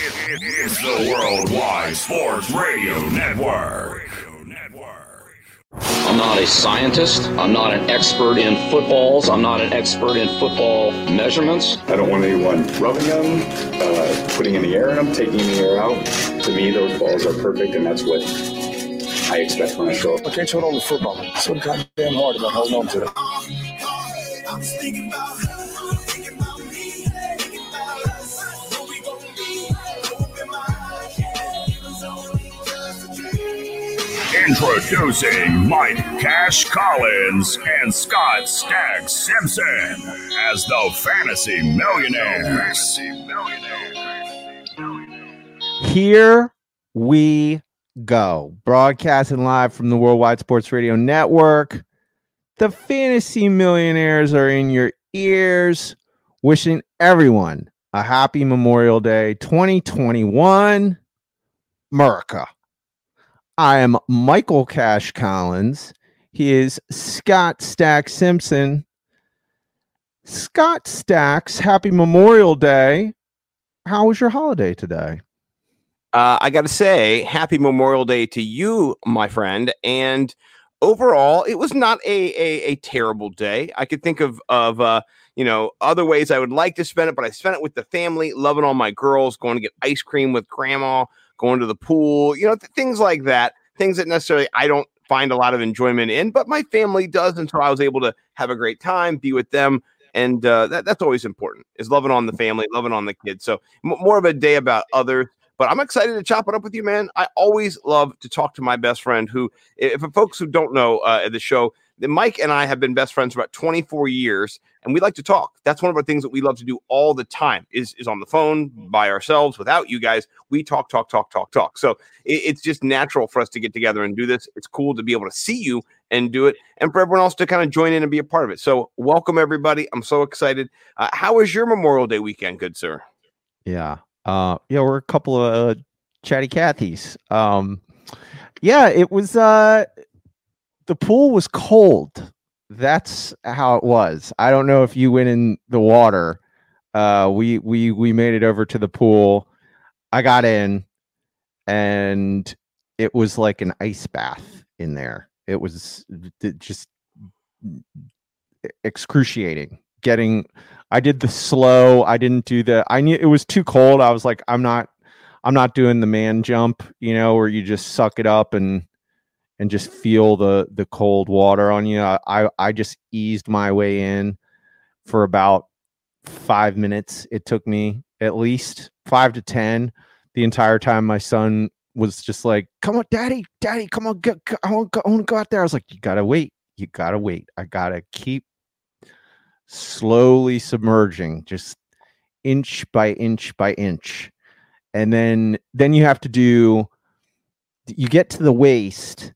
It's the Worldwide Sports Radio Network. I'm not a scientist. I'm not an expert in footballs. I'm not an expert in football measurements. I don't want anyone rubbing them, uh, putting in the air in them, taking the air out. To me, those balls are perfect, and that's what I expect when I show up. I can't throw it over football. It's so goddamn hard about holding on to them. I was thinking about it. Introducing Mike Cash Collins and Scott Stagg Simpson as the Fantasy Millionaires. Here we go. Broadcasting live from the Worldwide Sports Radio Network. The Fantasy Millionaires are in your ears. Wishing everyone a happy Memorial Day 2021. America. I am Michael Cash Collins. He is Scott Stack Simpson. Scott Stacks, happy Memorial Day. How was your holiday today? Uh, I got to say, happy Memorial Day to you, my friend. And overall, it was not a, a, a terrible day. I could think of of uh, you know other ways I would like to spend it, but I spent it with the family, loving all my girls, going to get ice cream with grandma, going to the pool, you know, th- things like that. Things that necessarily I don't find a lot of enjoyment in, but my family does, and so I was able to have a great time, be with them. And uh, that, that's always important is loving on the family, loving on the kids. So m- more of a day about others but I'm excited to chop it up with you, man. I always love to talk to my best friend. Who, if folks who don't know uh, the show, Mike and I have been best friends for about 24 years, and we like to talk. That's one of our things that we love to do all the time. Is is on the phone by ourselves without you guys. We talk, talk, talk, talk, talk. So it, it's just natural for us to get together and do this. It's cool to be able to see you and do it, and for everyone else to kind of join in and be a part of it. So welcome everybody. I'm so excited. Uh, how was your Memorial Day weekend, good sir? Yeah, uh, yeah, we're a couple of uh, chatty Cathys. Um, yeah, it was. Uh, the pool was cold. That's how it was. I don't know if you went in the water. Uh, we we we made it over to the pool. I got in, and it was like an ice bath in there. It was just excruciating. Getting I did the slow. I didn't do the. I knew it was too cold. I was like, I'm not. I'm not doing the man jump. You know, where you just suck it up and and just feel the the cold water on you. I I just eased my way in for about five minutes. It took me at least five to ten. The entire time, my son was just like, "Come on, daddy, daddy, come on, go, I want to go, go out there." I was like, "You gotta wait. You gotta wait. I gotta keep slowly submerging just inch by inch by inch and then then you have to do you get to the waist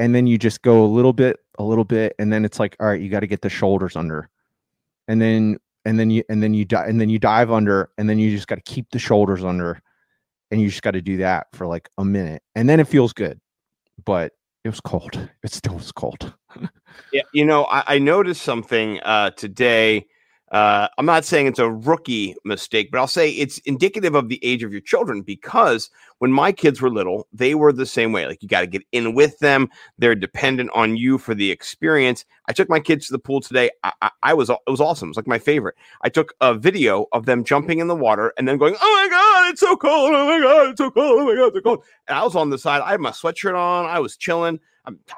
and then you just go a little bit a little bit and then it's like all right you got to get the shoulders under and then and then you and then you dive and then you dive under and then you just got to keep the shoulders under and you just got to do that for like a minute and then it feels good but it was cold it still was cold yeah, you know, I, I noticed something uh, today. Uh, I'm not saying it's a rookie mistake, but I'll say it's indicative of the age of your children because when my kids were little, they were the same way. Like you got to get in with them; they're dependent on you for the experience. I took my kids to the pool today. I, I, I was it was awesome. It's like my favorite. I took a video of them jumping in the water and then going, "Oh my god, it's so cold! Oh my god, it's so cold! Oh my god, it's so cold!" And I was on the side. I had my sweatshirt on. I was chilling.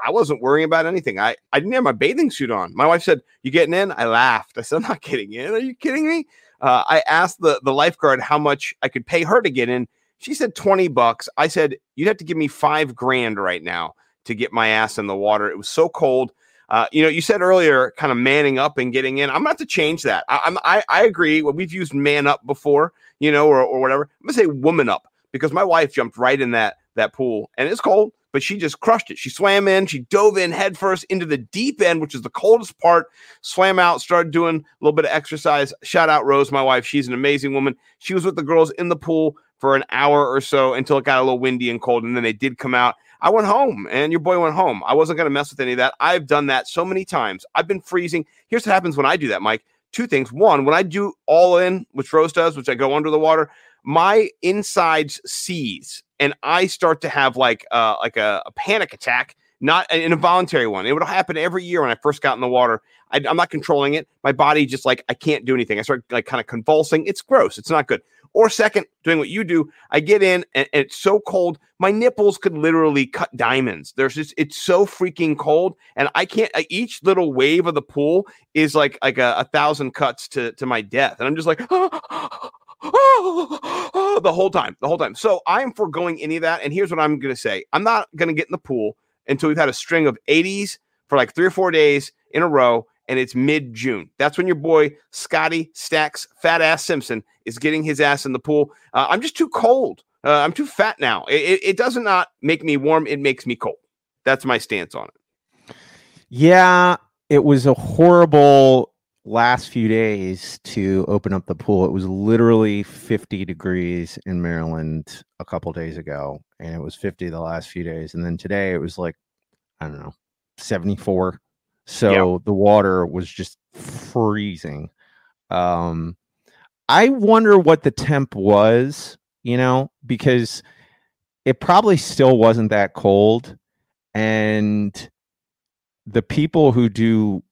I wasn't worrying about anything. I, I didn't have my bathing suit on. My wife said, You getting in? I laughed. I said, I'm not getting in. Are you kidding me? Uh, I asked the, the lifeguard how much I could pay her to get in. She said 20 bucks. I said, You'd have to give me five grand right now to get my ass in the water. It was so cold. Uh, you know, you said earlier, kind of manning up and getting in. I'm about to change that. I, am I, I agree. Well, we've used man up before, you know, or, or whatever. I'm to say woman up because my wife jumped right in that that pool and it's cold but she just crushed it. She swam in, she dove in headfirst into the deep end, which is the coldest part, swam out, started doing a little bit of exercise. Shout out Rose, my wife. She's an amazing woman. She was with the girls in the pool for an hour or so until it got a little windy and cold, and then they did come out. I went home and your boy went home. I wasn't going to mess with any of that. I've done that so many times. I've been freezing. Here's what happens when I do that, Mike. Two things. One, when I do all in, which Rose does, which I go under the water, my insides seize and I start to have like uh like a, a panic attack, not an involuntary one. It would happen every year when I first got in the water. I, I'm not controlling it. My body just like I can't do anything. I start like kind of convulsing. It's gross. It's not good. Or second, doing what you do, I get in and, and it's so cold, my nipples could literally cut diamonds. There's just it's so freaking cold, and I can't. uh, Each little wave of the pool is like like a, a thousand cuts to to my death, and I'm just like. the whole time, the whole time. So I'm foregoing any of that. And here's what I'm going to say I'm not going to get in the pool until we've had a string of 80s for like three or four days in a row. And it's mid June. That's when your boy Scotty Stacks Fat Ass Simpson is getting his ass in the pool. Uh, I'm just too cold. Uh, I'm too fat now. It, it, it does not make me warm. It makes me cold. That's my stance on it. Yeah, it was a horrible last few days to open up the pool. It was literally 50 degrees in Maryland a couple days ago, and it was 50 the last few days. And then today it was like, I don't know, 74. So the water was just freezing. Um, I wonder what the temp was, you know, because it probably still wasn't that cold. And the people who do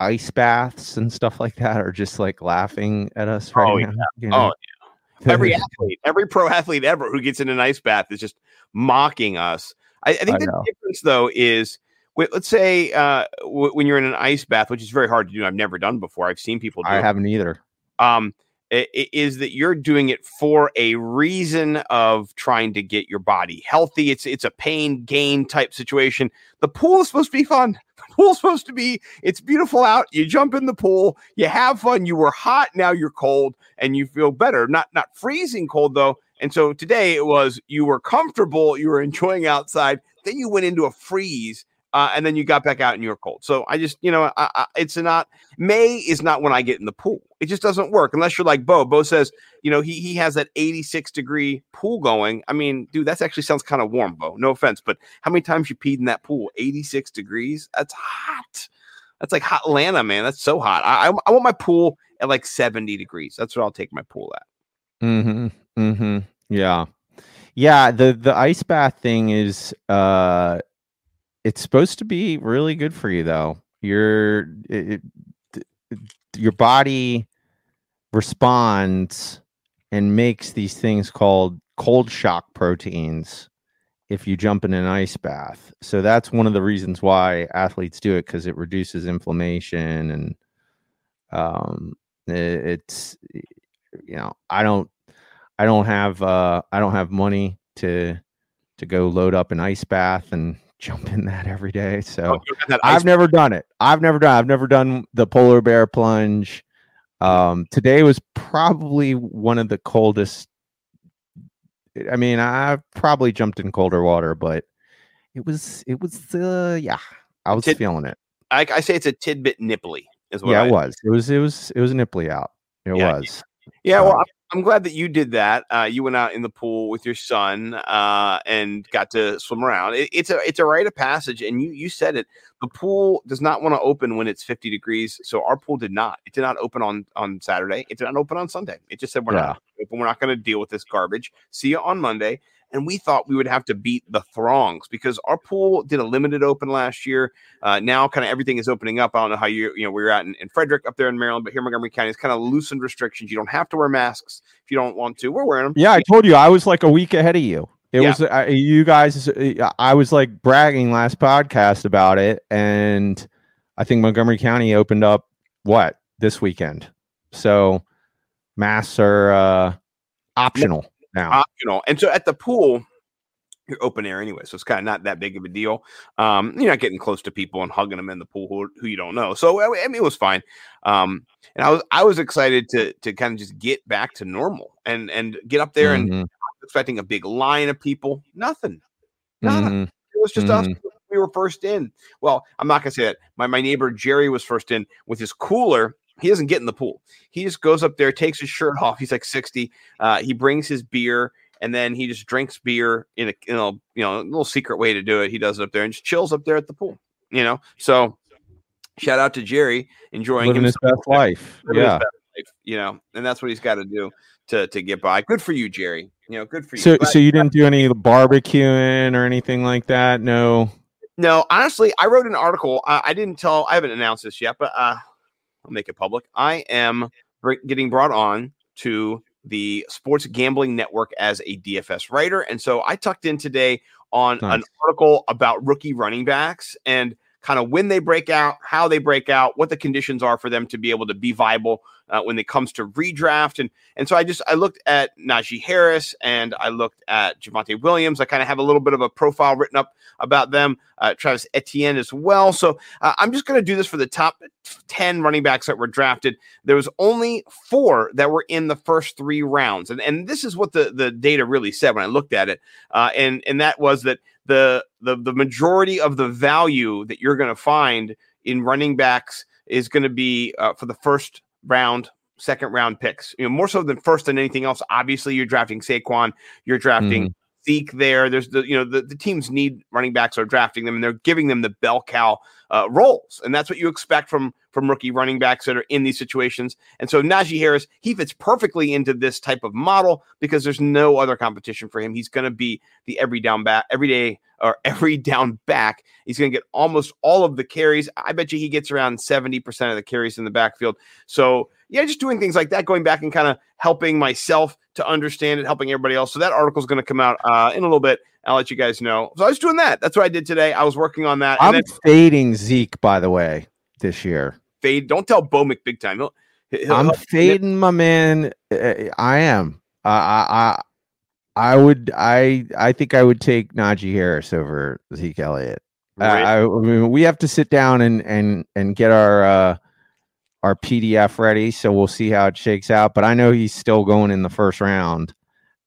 ice baths and stuff like that are just like laughing at us right Oh, now. yeah. you know? Oh, every athlete, every pro athlete ever who gets in an ice bath is just mocking us. I, I think I the know. difference, though, is let's say uh, w- when you're in an ice bath, which is very hard to do. I've never done before. I've seen people do. I it. haven't either. um, i- i- is that you're doing it for a reason of trying to get your body healthy. It's it's a pain gain type situation. The pool is supposed to be fun. Pool's supposed to be. It's beautiful out. You jump in the pool. You have fun. You were hot. Now you're cold, and you feel better. Not not freezing cold though. And so today it was you were comfortable. You were enjoying outside. Then you went into a freeze. Uh, and then you got back out and you cold. So I just, you know, I, I, it's not May is not when I get in the pool. It just doesn't work unless you're like Bo. Bo says, you know, he he has that 86 degree pool going. I mean, dude, that actually sounds kind of warm, Bo. No offense, but how many times you peed in that pool? 86 degrees. That's hot. That's like hot Atlanta, man. That's so hot. I I, I want my pool at like 70 degrees. That's what I'll take my pool at. Mm-hmm. Mm-hmm. Yeah. Yeah. The the ice bath thing is uh it's supposed to be really good for you though. Your it, it- your body responds and makes these things called cold shock proteins if you jump in an ice bath. So that's one of the reasons why athletes do it because it reduces inflammation and um i- it's you know I don't I don't have uh I don't have money to to go load up an ice bath and jump in that every day. So Oh, I've never done it. I've never done. I've never done the polar bear plunge. Um, today was probably one of the coldest. I mean, I've probably jumped in colder water, but it was it was uh yeah, I was Tid- feeling it. I, I say it's a tidbit nipply. Is what Yeah, I, it was. It was it was it was nipply out. It Yeah, was. Yeah, well, Uh, I'm, glad that you did that. Uh, you went out in the pool with your son uh, and got to swim around. It, it's a it's a rite of passage, and you you said it. The pool does not want to open when it's 50 degrees, so our pool did not. It did not open on on Saturday. It did not open on Sunday. It just said we're Yeah. not open. We're not going to deal with this garbage. See you on Monday. And we thought we would have to beat the throngs because our pool did a limited open last year. Uh, now, kind of everything is opening up. I don't know how you, you know, we were at in, in Frederick up there in Maryland, but here in Montgomery County, it's kind of loosened restrictions. You don't have to wear masks if you don't want to. We're wearing them. Yeah, I told you I was like a week ahead of you. It Yeah. was uh, you guys. uh, I was like bragging last podcast about it, and I think Montgomery County opened up what this weekend. So masks are uh, optional now. Uh, you know, and so at the pool, you're open air anyway, so it's kind of not that big of a deal. Um, you're not getting close to people and hugging them in the pool who, who you don't know. So I mean, it was fine. Um, and I was I was excited to to kind of just get back to normal and and get up there and Mhm, expecting a big line of people. Nothing. Nada. mhm. It was just us. Mhm. We were first in. Well, I'm not gonna say that. My my neighbor Jerry was first in with his cooler. He doesn't get in the pool. He just goes up there, takes his shirt off. He's like 60. Uh, he brings his beer and then he just drinks beer in a you know you know a little secret way to do it. He does it up there and just chills up there at the pool. You know, so shout out to Jerry enjoying Living his best life. living Yeah. best life, you know, and that's what he's got to do to to get by. Good for you, Jerry. You know, good for you. So, But- so you didn't do any barbecuing or anything like that? No. No, honestly, I wrote an article. I, I didn't tell. I haven't announced this yet, but uh, I'll make it public. I am getting brought on to the Sports Gambling Network as a DFS writer, and so I tucked in today on an article about rookie running backs and kind of when they break out, how they break out, what the conditions are for them to be able to be viable uh, when it comes to redraft. And and so I just I looked at Najee Harris and I looked at Javonte Williams. I kind of have a little bit of a profile written up about them. Uh, Travis Etienne as well. So uh, I'm just going to do this for the top 10 running backs that were drafted. There was only four that were in the first three rounds. And, and this is what the, the data really said when I looked at it. Uh, and, and that was that the, the, the majority of the value that you're going to find in running backs is going to be uh, for the first round, second round picks. You know, more so than first than anything else. Obviously, you're drafting Saquon, you're drafting mm-hmm. There. There's the you know the, the teams need running backs are drafting them and they're giving them the bell cow uh, roles, and that's what you expect from from rookie running backs that are in these situations. And so Najee Harris he fits perfectly into this type of model because there's no other competition for him. He's going to be the every down back, every day or every down back. He's going to get almost all of the carries. I bet you he gets around 70% of the carries in the backfield. So, yeah, just doing things like that, going back and kind of helping myself to understand it, helping everybody else. So, that article is going to come out uh, in a little bit. I'll let you guys know. So, I was doing that. That's what I did today. I was working on that. I'm And then fading Zeke, by the way, this year. fade. Don't tell Bo big time. He'll, he'll, I'm he'll- fading my man. Uh, I am. I, I, I, I would. I, I think I would take Najee Harris over Zeke Elliott. I, I, I mean, we have to sit down and and and get our our PDF ready, so we'll see how it shakes out. But I know he's still going in the first round,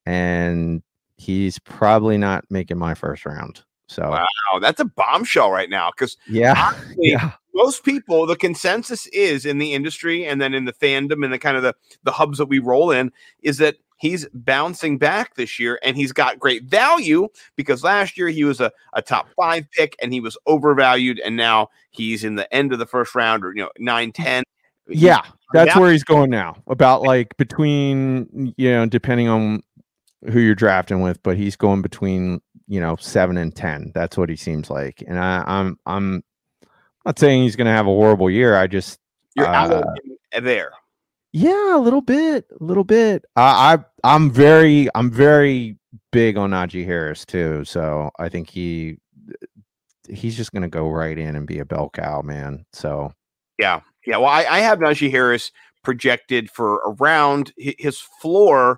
and he's probably not making my first round. So Wow, that's a bombshell right now because yeah, honestly, yeah, most people, the consensus is in the industry and then in the fandom and the kind of the, the hubs that we roll in is that he's bouncing back this year and he's got great value because last year he was a, a top five pick and he was overvalued and now he's in the end of the first round or you know nine ten. Yeah. That's Yeah. where he's going now. About like between you know, depending on who you're drafting with, but he's going between you know seven and ten. That's what he seems like. And I, I'm I'm not saying he's going to have a horrible year. I just You're Uh, out there. Yeah, a little bit, a little bit. I, I I'm very I'm very big on Najee Harris too. So I think he he's just gonna go right in and be a bell cow, man. So Yeah. Yeah. Well, I, I have Najee Harris projected for around his floor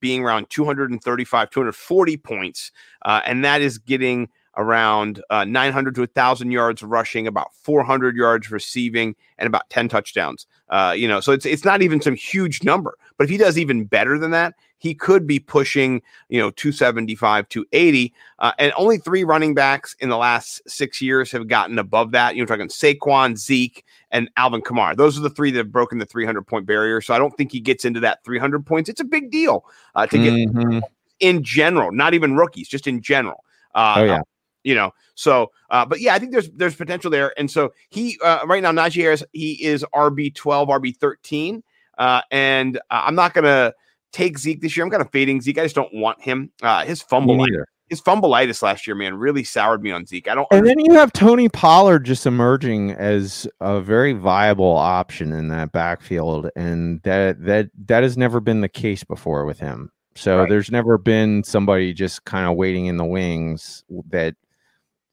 being around 235, 240 points. Uh, and that is getting around uh, 900 to 1,000 yards rushing, about 400 yards receiving, and about 10 touchdowns. Uh, you know, so it's it's not even some huge number. But if he does even better than that, he could be pushing, you know, 275, 280. Uh, and only three running backs in the last six years have gotten above that. You're talking Saquon, Zeke, and Alvin Kamara. Those are the three that have broken the 300 point barrier. So I don't think he gets into that 300 points. It's a big deal uh, to get Mhm. in general, not even rookies, just in general. Uh, Oh, yeah. You know. So, uh, but yeah, I think there's there's potential there, and so he uh, right now Najee Harris he is RB twelve, RB thirteen, uh, and uh, I'm not gonna take Zeke this year. I'm kind of fading Zeke. I just don't want him. Uh, his fumble his fumbleitis last year, man, really soured me on Zeke. I don't. And then you have Tony Pollard just emerging as a very viable option in that backfield, and that that that has never been the case before with him. So Right. there's never been somebody just kind of waiting in the wings that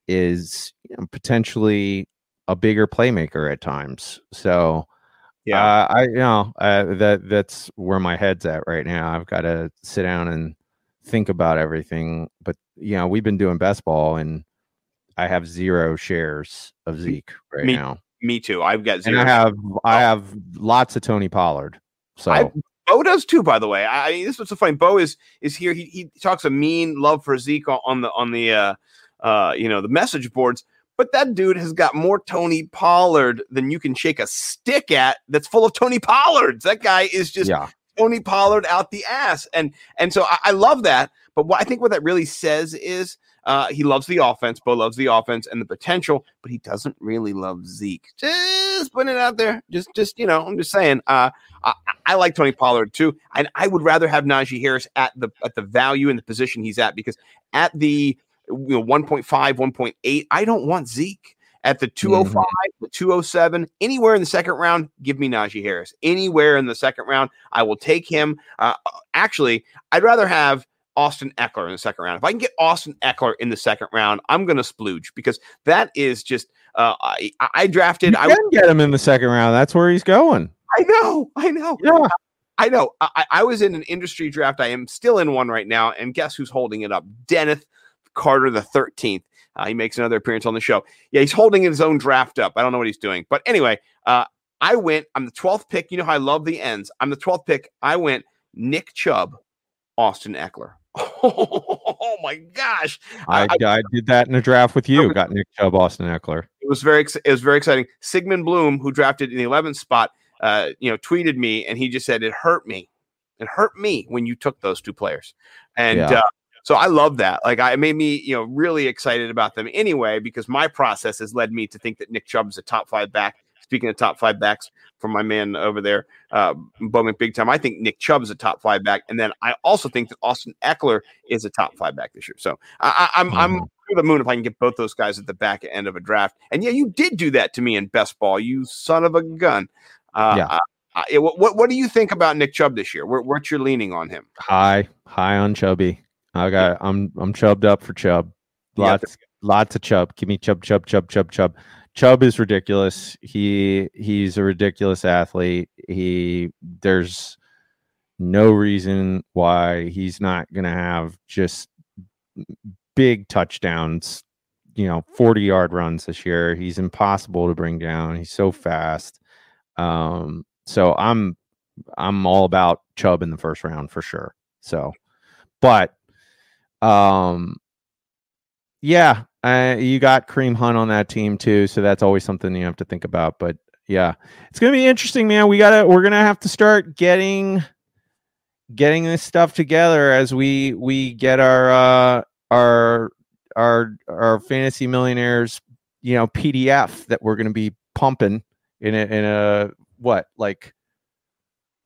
is you know, potentially a bigger playmaker at times. So yeah, uh, I you know uh, that that's where my head's at right now. I've got to sit down and think about everything. But you know, we've been doing best ball, and I have zero shares of Zeke right Me now, me too. I've got and zero. I have I have lots of Tony Pollard. So I- Bo does too, by the way. I, I this was so funny. Bo is is here. He, he talks a mean love for Zeke on the on the uh uh you know the message boards, but that dude has got more Tony Pollard than you can shake a stick at. That's full of Tony Pollards. That guy is just yeah, Tony Pollard out the ass, and and so I, I love that. But what I think what that really says is Uh, he loves the offense. Bo loves the offense and the potential, but he doesn't really love Zeke. Just putting it out there. Just, just you know, I'm just saying. Uh, I, I like Tony Pollard too, and I would rather have Najee Harris at the at the value and the position he's at because at the you know 1.5, 1.8, I don't want Zeke at the 205, Mm-hmm. the 207, anywhere in the second round, give me Najee Harris. Anywhere in the second round, I will take him. Uh, actually, I'd rather have Austin Ekeler in the second round. If I can get Austin Ekeler in the second round, I'm going to splooge because that is just. Uh, I, I drafted. You I, can get him in the second round. That's where he's going. I know. I know. Yeah. I know. I, I was in an industry draft. I am still in one right now. And guess who's holding it up? Dennis Carter the 13th. Uh, he makes another appearance on the show. Yeah, he's holding his own draft up. I don't know what he's doing. But anyway, uh, I went. I'm the 12th pick. You know how I love the ends. I'm the 12th pick. I went Nick Chubb, Austin Ekeler. Oh my gosh. I, I, did that in a draft with you. Got Nick Chubb, Austin Ekeler. It was very it was very exciting. Sigmund Bloom, who drafted in the 11th spot, uh, you know, tweeted me and he just said it hurt me. It hurt me when you took those two players. And Yeah. uh, so I love that. Like I it made me, you know, really excited about them anyway because my process has led me to think that Nick Chubb is a top 5 back. Speaking of top 5 backs from my man over there, uh Bowman Big Time, I think Nick Chubb is a top 5 back and then I also think that Austin Ekeler is a top 5 back this year. So I, I, I'm I'm through the moon if I can get both those guys at the back end of a draft. And yeah, you did do that to me in best ball, you son of a gun. Uh, Yeah. uh, what, what what do you think about Nick Chubb this year? Where, what's your leaning on him? High, high on Chubby. I got. I'm I'm chubbed up for Chubb. Yeah. Lots, lots of Chubb. Give me Chubb, Chubb, Chubb, Chubb, Chubb. Chubb is ridiculous. He he's a ridiculous athlete. He there's no reason why he's not gonna have just big touchdowns. You know, 40 yard runs this year. He's impossible to bring down. He's so fast. Um, so I'm I'm all about Chubb in the first round for sure. So, but um, yeah, uh, you got Kareem Hunt on that team too, so that's always something you have to think about. But yeah, it's gonna be interesting, man. We gotta we're gonna have to start getting getting this stuff together as we we get our uh our our our fantasy millionaires you know pdf that we're to be pumping in a in a what like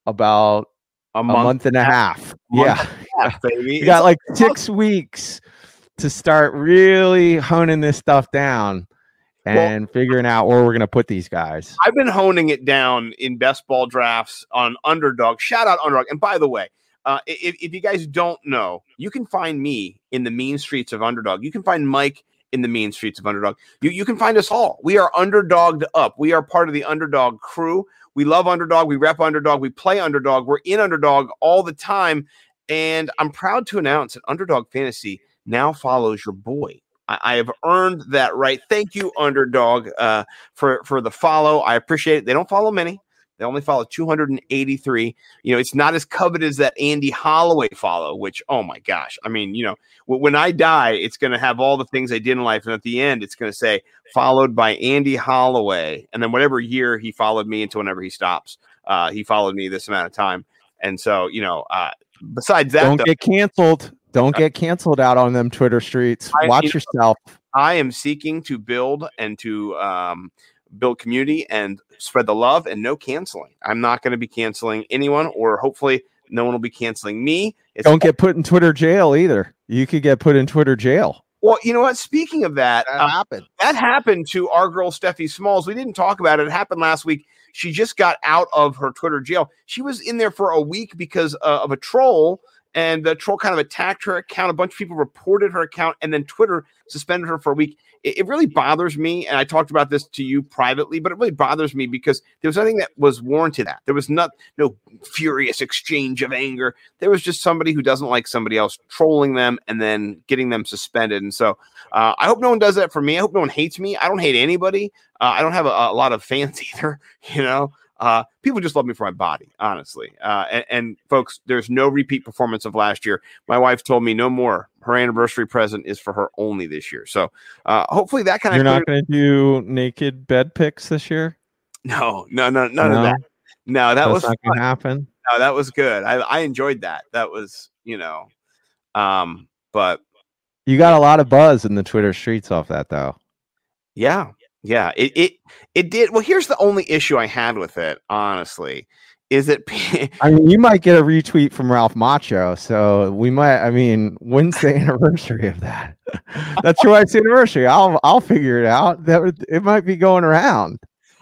about A a month, and a half month yeah half, baby. we got like six weeks to start really honing this stuff down and figuring out where we're going to put these guys I've been honing it down in best ball drafts on underdog. Shout out underdog. And by the way, uh, if, if you guys don't know, you can find me in the mean streets of underdog. You can find Mike in the mean streets of underdog. You, you can find us all. We are underdogged up. We are part of the underdog crew. We love underdog. We rep underdog. We play underdog. We're in underdog all the time. And I'm proud to announce that Underdog Fantasy now follows your boy. I, I have earned that right. Thank you, Underdog, uh, for for the follow. I appreciate it. They don't follow many. They only follow 283. You know, it's not as coveted as that Andy Holloway follow, which, oh my gosh. I mean, you know, when I die, it's going to have all the things I did in life. And at the end, it's going to say followed by Andy Holloway. And then whatever year he followed me until whenever he stops, uh, he followed me this amount of time. And so, you know, uh, besides that, don't though, get canceled don't get canceled out on them twitter streets I- watch you know- yourself I am seeking to build and to um, build community and spread the love and no canceling. I'm not going to be canceling anyone, or hopefully, no one will be canceling me. It's don't get put in twitter jail either you could get put in twitter jail well. You know what? Speaking of that, That uh, happened. that happened to our girl Steffi Smalls. We didn't talk about it. It happened last week. She just got out of her Twitter jail. She was in there for a week because uh, of a troll, and the troll kind of attacked her account. A bunch of people reported her account, and then Twitter suspended her for a week. It, it really bothers me, and I talked about this to you privately, but it really bothers me because there was nothing that was warranted. That there was not no furious exchange of anger. There was just somebody who doesn't like somebody else trolling them and then getting them suspended. And so uh, I hope no one does that for me. I hope no one hates me. I don't hate anybody. Uh, I don't have a, a lot of fans either. You know, uh, people just love me for my body, honestly. Uh, and, and folks, there's no repeat performance of last year. My wife told me no more. Her anniversary present is for her only this year. So uh, hopefully that kind of you're not going to do naked bed pics this year no, no, no, none No? of that. No, that that's was not going to happen no, that was good. I, I enjoyed that. That was, you know, um, but You got a lot of buzz in the Twitter streets off that, though. Yeah, yeah. It it it did. Well, here's the only issue I had with it, honestly, is pe- I mean, you might get a retweet from Ralph Macho, so we might. I mean, when's the anniversary of that? That's your wife's anniversary. I'll I'll figure it out. That would, it might be going around.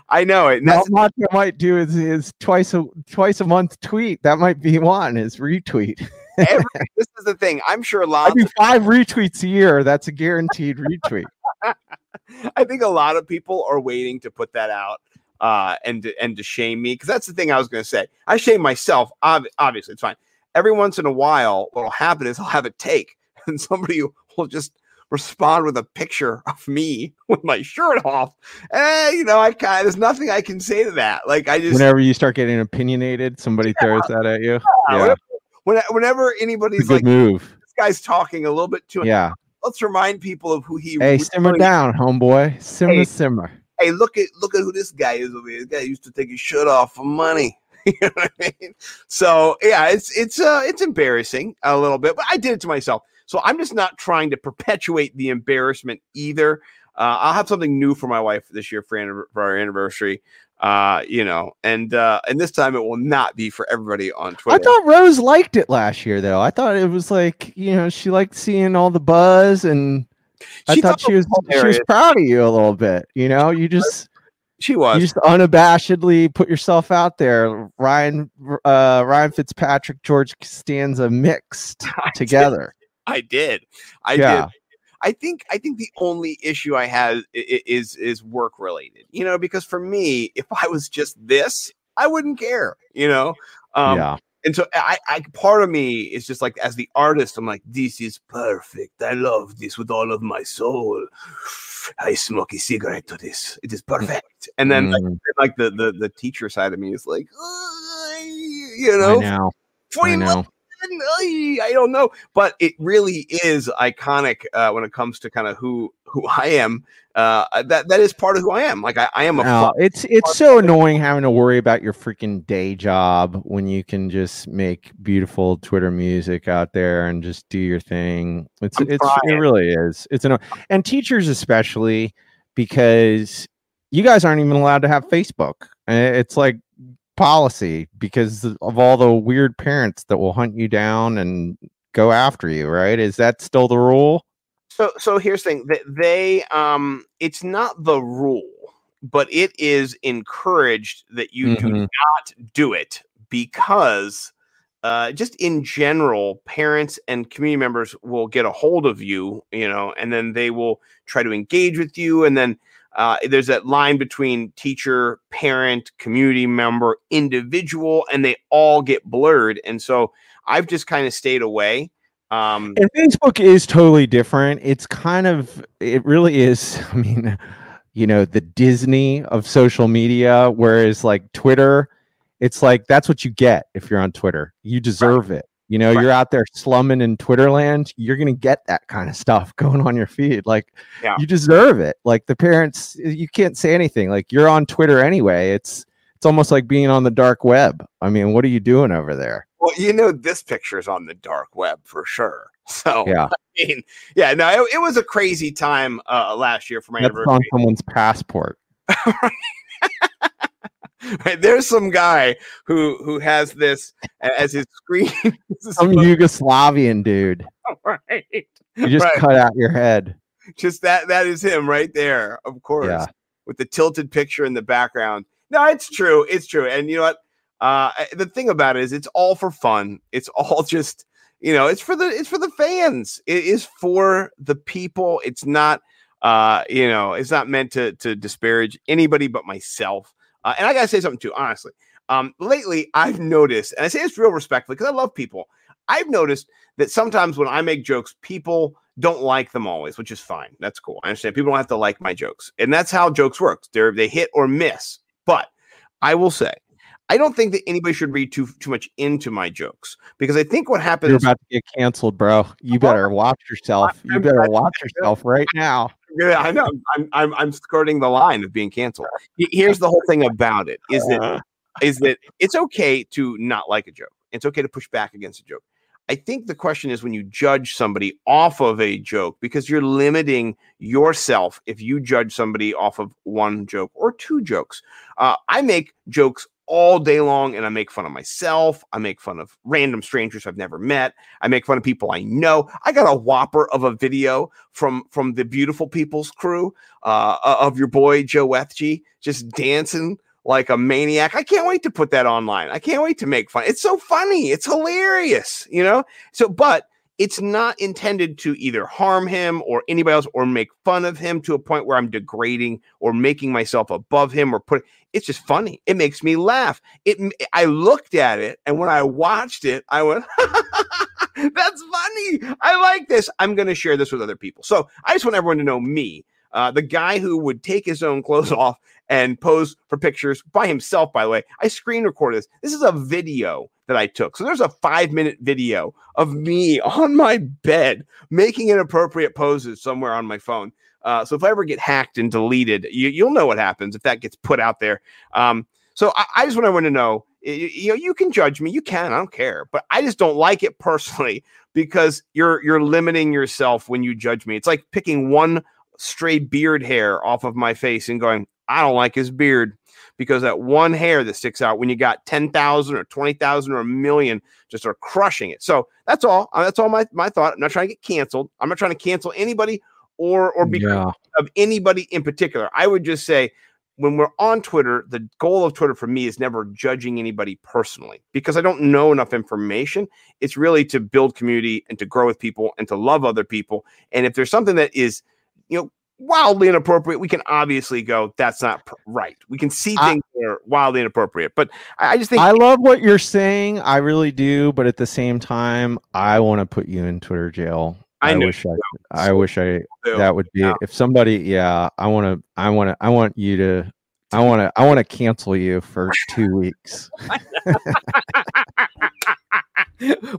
I know it. Ralph Macho might do his, his twice a twice a month tweet. That might be one. His retweet. every, this is the thing. I'm sure a lot. I do five retweets a year. That's a guaranteed retweet. I think a lot of people are waiting to put that out uh, and to, and to shame me because that's the thing I was going to say. I shame myself. Ob- obviously, it's fine. Every once in a while, what'll happen is I'll have a take, and somebody will just respond with a picture of me with my shirt off. And you know, I kind there's nothing I can say to that. Like I just Whenever you start getting opinionated, somebody throws that at you. Yeah, whenever, whenever anybody's like, move. this guy's talking a little bit too. Yeah. Let's remind people of who he. Hey, really simmer down, homeboy. Simmer, Hey. simmer. hey, look at look at who this guy is over here. This guy used to take his shirt off for money. you know what I mean? So yeah, it's it's uh it's embarrassing a little bit, but I did it to myself. So I'm just not trying to perpetuate the embarrassment either. Uh, I'll have something new for my wife this year for, for our anniversary. Uh, you know, and uh, and this time it will not be for everybody on Twitter. I thought Rose liked it last year, though. I thought it was like, you know, she liked seeing all the buzz, and I She thought thought she was was she was proud of you a little bit. You know, you just she was you just unabashedly put yourself out there. Ryan uh Ryan Fitzpatrick, George Costanza mixed I did. together. I did. I Yeah. did. I think I think the only issue I i- is is work related. You know, because for me, if I was just this, I wouldn't care. You know. Um, yeah. And so I, I part of me is just like as the artist, I'm like, this is perfect. I love this with all of my soul. I smoke a cigarette to this. It is perfect. And then like, Mm, like the, the the teacher side of me is like, "Uh, you I know, know. I know. Million, I don't know, but it really is iconic uh, when it comes to kind of who who I am. Uh, that that is part of who I am. Like I, I am a No, it's it's so annoying having to worry about your freaking day job when you can just make beautiful Twitter music out there and just do your thing. It's I'm it's it really is. It's annoying. And teachers especially because you guys aren't even allowed to have Facebook. Uh, It's like policy because of all the weird parents that will hunt you down and go after you, right? Is that still the rule? So so here's the thing that they um it's not the rule, but it is encouraged that you do Mhm. not do it because uh, just in general, parents and community members will get a hold of you, you know, and then they will try to engage with you. And then uh, there's that line between teacher, parent, community member, individual, and they all get blurred. And so I've just kind of stayed away. Um, And Facebook is totally different. It's kind of, it really is. I mean, you know, the Disney of social media, whereas like Twitter, it's like that's what you get if you're on Twitter. You deserve it. You know, Right. you're out there slumming in Twitterland, you're going to get that kind of stuff going on your feed. Like, Yeah. you deserve it. Like, the parents, you can't say anything. Like, you're on Twitter anyway. It's, it's almost like being on the dark web. I mean, what are you doing over there? well, you know, this picture is on the dark web for sure. So, Yeah. I mean, yeah, no, it, it was a crazy time uh, last year for my That's on someone's passport. Right, There's some guy who who has this as his screen. Some Yugoslavian dude. right. You just Right. cut out your head. Just that that is him right there, of course, Yeah. with the tilted picture in the background. No, it's true. It's true. And you know what? Uh, the thing about it is, it's all for fun. It's all just you know, it's for the it's for the fans. It is for the people. It's not uh, you know, it's not meant to to disparage anybody but myself. Uh, and I gotta say something too, honestly. Um, lately I've noticed, and I say this real respectfully because I love people. I've noticed that sometimes when I make jokes, people don't like them always, which is fine. That's cool. I understand people don't have to like my jokes, and that's how jokes work. They're they hit or miss. But I will say, I don't think that anybody should read too too much into my jokes because I think what happens. You're about to get canceled, bro. You better watch yourself. You better watch yourself right now. Yeah, I know. I'm, I'm I'm skirting the line of being canceled. Here's the whole thing about it: is that is that it's okay to not like a joke. It's okay to push back against a joke. I think the question is when you judge somebody off of a joke because you're limiting yourself if you judge somebody off of one joke or two jokes. Uh, I make jokes all day long and I make fun of myself. I make fun of random strangers I've never met. I make fun of people I know. I got a whopper of a video from from the beautiful people's crew uh, of your boy Joe Wethgy just dancing like a maniac. I can't wait to put that online. I can't wait to make fun. It's so funny. It's hilarious, you know? So, but it's not intended to either harm him or anybody else or make fun of him to a point where I'm degrading or making myself above him or put it's just funny. It makes me laugh. It I looked at it and when I watched it, I went That's funny. I like this. I'm going to share this with other people. So, I just want everyone to know me. Uh, the guy who would take his own clothes off and pose for pictures by himself, by the way. I screen recorded this. This is a video that I took. So there's a five minute video of me on my bed making inappropriate poses somewhere on my phone. Uh, so if I ever get hacked and deleted, you, will know what happens if that gets put out there. Um, so I, I just want to know, you, you know, you can judge me, you can, I don't care, but I just don't like it personally because you're you're limiting yourself when you judge me. It's like picking one stray beard hair off of my face and going, I don't like his beard because that one hair that sticks out when you got 10,000 or 20,000 or a million just are crushing it. So that's all. Uh, that's all my, my thought. I'm not trying to get canceled. I'm not trying to cancel anybody or, or be yeah. of anybody in particular. I would just say when we're on Twitter, the goal of Twitter for me is never judging anybody personally because I don't know enough information. It's really to build community and to grow with people and to love other people. And if there's something that is, you know, wildly inappropriate, we can obviously go, that's not pr- right. We can see things I, that are wildly inappropriate. But I, I just think I love what you're saying. I really do. But at the same time, I want to put you in Twitter jail. I, I wish I, I wish I, that would be, yeah. if somebody, yeah, I want to, I want to, I want you to, I want to, I want to cancel you for two weeks.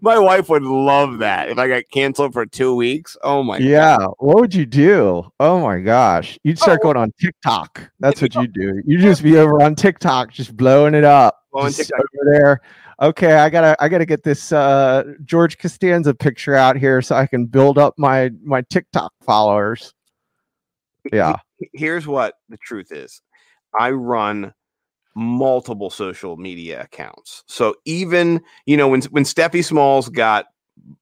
my wife would love that if I got canceled for two weeks. Oh my yeah. God. What would you do? Oh my gosh. You'd start oh. going on TikTok. That's what you do. You just be over on TikTok, just blowing it up. Blowing over there. Okay, I gotta I gotta get this uh George Costanza picture out here so I can build up my my TikTok followers. Yeah. Here's what the truth is. I run multiple social media accounts. So even, you know, when when Steffi Smalls got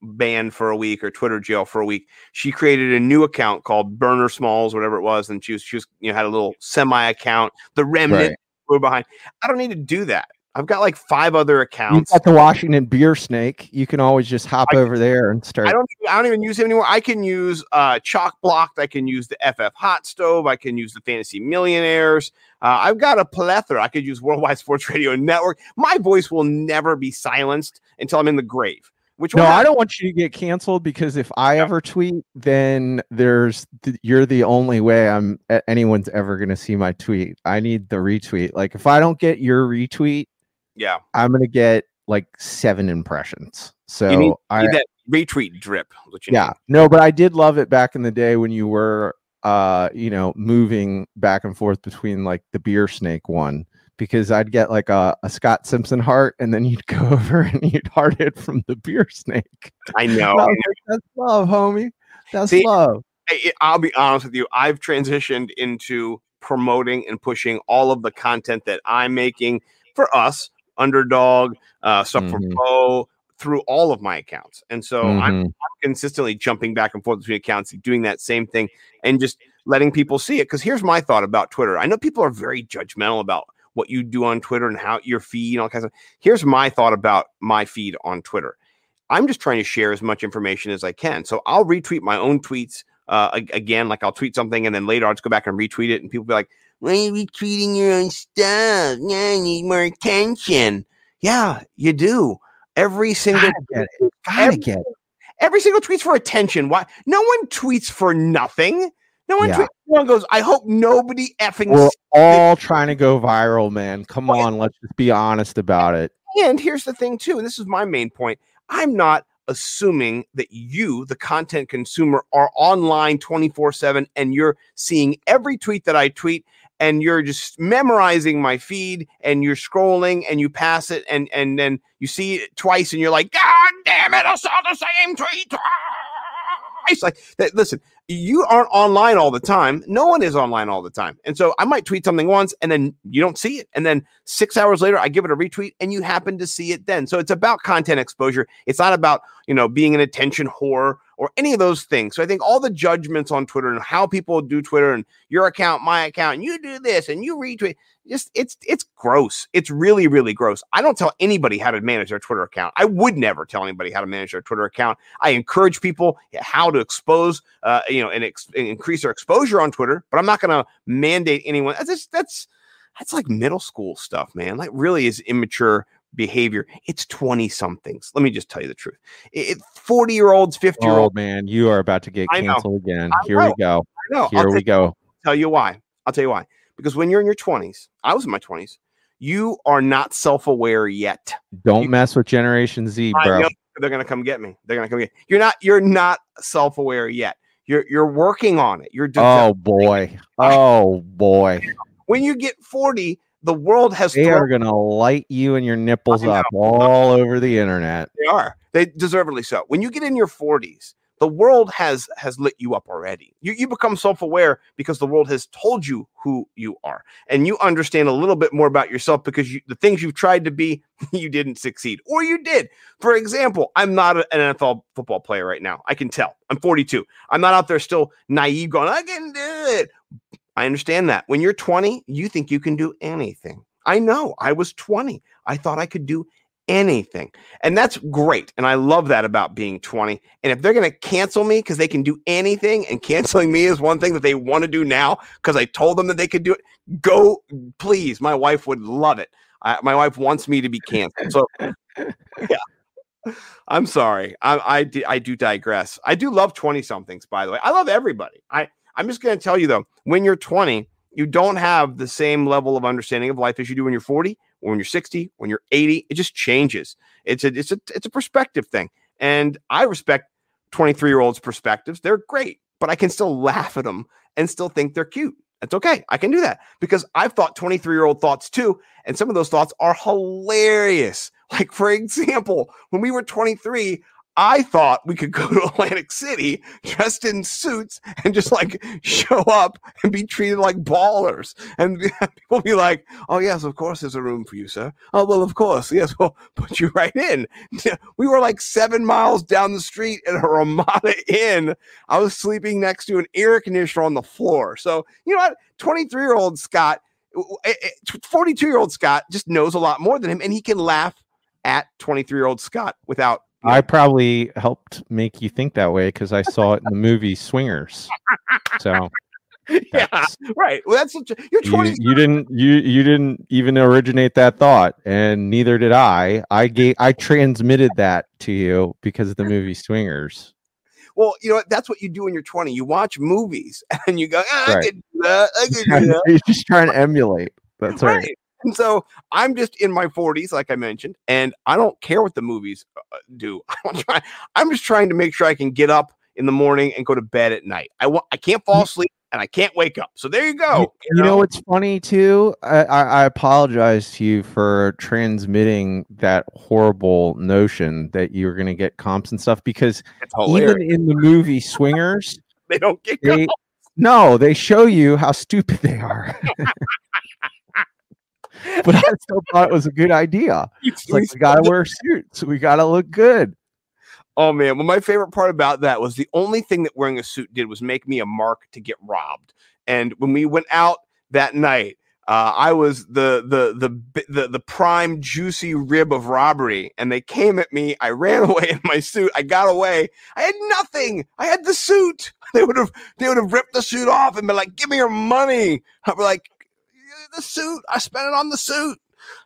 banned for a week or Twitter jail for a week, she created a new account called Burner Smalls, whatever it was, and she was she was you know had a little semi account, the remnant right. were behind. I don't need to do that. I've got like five other accounts. You got the Washington Beer Snake. You can always just hop I, over there and start. I don't. I don't even use it anymore. I can use uh, Chalk Blocked. I can use the FF Hot Stove. I can use the Fantasy Millionaires. Uh, I've got a plethora. I could use Worldwide Sports Radio Network. My voice will never be silenced until I'm in the grave. Which no, I don't want you to get canceled because if I yeah. ever tweet, then there's th- you're the only way I'm anyone's ever going to see my tweet. I need the retweet. Like if I don't get your retweet, yeah, I'm going to get like seven impressions. So you need, I need that retweet drip. yeah, need. no, but I did love it back in the day when you were uh, you know, moving back and forth between like the beer snake one because I'd get like a, a Scott Simpson heart and then you'd go over and you'd heart it from the beer snake. I know. like, That's love, homie. That's See, love. I'll be honest with you. I've transitioned into promoting and pushing all of the content that I'm making for us, underdog, uh, stuff mm-hmm. for Bo, through all of my accounts. And so mm-hmm. I'm, I'm, consistently jumping back and forth between accounts, doing that same thing and just letting people see it. Because here's my thought about Twitter. I know people are very judgmental about what you do on Twitter and how your feed and all kinds of. Here's my thought about my feed on Twitter. I'm just trying to share as much information as I can. So I'll retweet my own tweets uh, again. Like I'll tweet something and then later I'll just go back and retweet it, and people be like, "Why are you retweeting your own stuff? Yeah, I need more attention." Yeah, you do. Every single Gotta get it. Gotta every. Every single tweet's for attention. Why? No one tweets for nothing. No one, yeah. tweets, no one goes. I hope nobody effing. We're all trying to go viral, man. Come on, let's just be honest about it. And here's the thing, too, and this is my main point. I'm not assuming that you, the content consumer, are online 24 7 and you're seeing every tweet that I tweet and you're just memorizing my feed and you're scrolling and you pass it and and then you see it twice and you're like, God damn it, I saw the same tweet twice. Like that, listen, you aren't online all the time. No one is online all the time. And so I might tweet something once and then you don't see it. And then six hours later, I give it a retweet and you happen to see it then. So it's about content exposure. It's not about, you know, being an attention whore or any of those things. So I think all the judgments on Twitter and how people do Twitter and your account, my account, and you do this and you retweet, just it's it's gross. It's really really gross. I don't tell anybody how to manage their Twitter account. I would never tell anybody how to manage their Twitter account. I encourage people how to expose, uh, you know, and, ex- and increase their exposure on Twitter, but I'm not going to mandate anyone. That's just, that's that's like middle school stuff, man. Like really is immature behavior. It's 20 somethings. Let me just tell you the truth. 40 year olds, 50 year Oh old. man, you are about to get canceled again. I Here know. we go. I know. Here I'll we tell- go. tell you why. I'll tell you why. Because when you're in your 20s, I was in my 20s, you are not self aware yet. Don't you- mess with Generation Z, bro. they're gonna come get me. They're gonna come get you're not you're not self aware yet. You're you're working on it. You're Oh boy. Oh boy. when you get 40, the world has They thrown are gonna light you and your nipples up all over the internet. They are. They deservedly so. When you get in your 40s, the world has has lit you up already. You you become self-aware because the world has told you who you are. And you understand a little bit more about yourself because you, the things you've tried to be, you didn't succeed. Or you did. For example, I'm not an NFL football player right now. I can tell. I'm 42. I'm not out there still naive going, I can do it. I understand that. When you're 20, you think you can do anything. I know. I was 20. I thought I could do anything. And that's great. And I love that about being 20. And if they're going to cancel me because they can do anything and canceling me is one thing that they want to do now because I told them that they could do it, go, please. My wife would love it. I, my wife wants me to be canceled. So, yeah. I'm sorry. I, I, I do digress. I do love 20 somethings, by the way. I love everybody. I, I'm just going to tell you, though, when you're 20, you don't have the same level of understanding of life as you do when you're 40 or when you're 60, when you're 80. It just changes. It's a it's a it's a perspective thing. And I respect 23 year olds' perspectives. They're great, but I can still laugh at them and still think they're cute. That's okay. I can do that because I've thought 23 year old thoughts too. And some of those thoughts are hilarious. Like, for example, when we were 23, I thought we could go to Atlantic City dressed in suits and just like show up and be treated like ballers. And people be like, oh, yes, of course there's a room for you, sir. Oh, well, of course. Yes, we'll put you right in. We were like seven miles down the street at a Ramada Inn. I was sleeping next to an air conditioner on the floor. So, you know what? 23 year old Scott, eh, eh, 42 year old Scott just knows a lot more than him and he can laugh at 23 year old Scott without. I probably helped make you think that way because I saw it in the movie Swingers. So yeah, right. Well, that's a, you're 20. you, you didn't you you didn't even originate that thought, and neither did I. I gave I transmitted that to you because of the movie Swingers. well, you know what? That's what you do when you're 20. You watch movies and you go, ah, I Right. can do that. I can do that. You're just trying to emulate. That's right. Right. And so I'm just in my 40s, like I mentioned, and I don't care what the movies uh, do. I'm, trying, I'm just trying to make sure I can get up in the morning and go to bed at night. I want, I can't fall asleep and I can't wake up. So there you go. You, know what's funny too? I, I, I apologize to you for transmitting that horrible notion that you're going to get comps and stuff because even in the movie Swingers, they don't get they no, they show you how stupid they are. but I still thought it was a good idea. It's like we gotta wear suits. We gotta look good. Oh man, well, my favorite part about that was the only thing that wearing a suit did was make me a mark to get robbed. And when we went out that night, uh, I was the the the the the prime juicy rib of robbery, and they came at me. I ran away in my suit. I got away. I had nothing. I had the suit. They would have they would have ripped the suit off and been like, "Give me your money." Be like, "The suit. I spent it on the suit."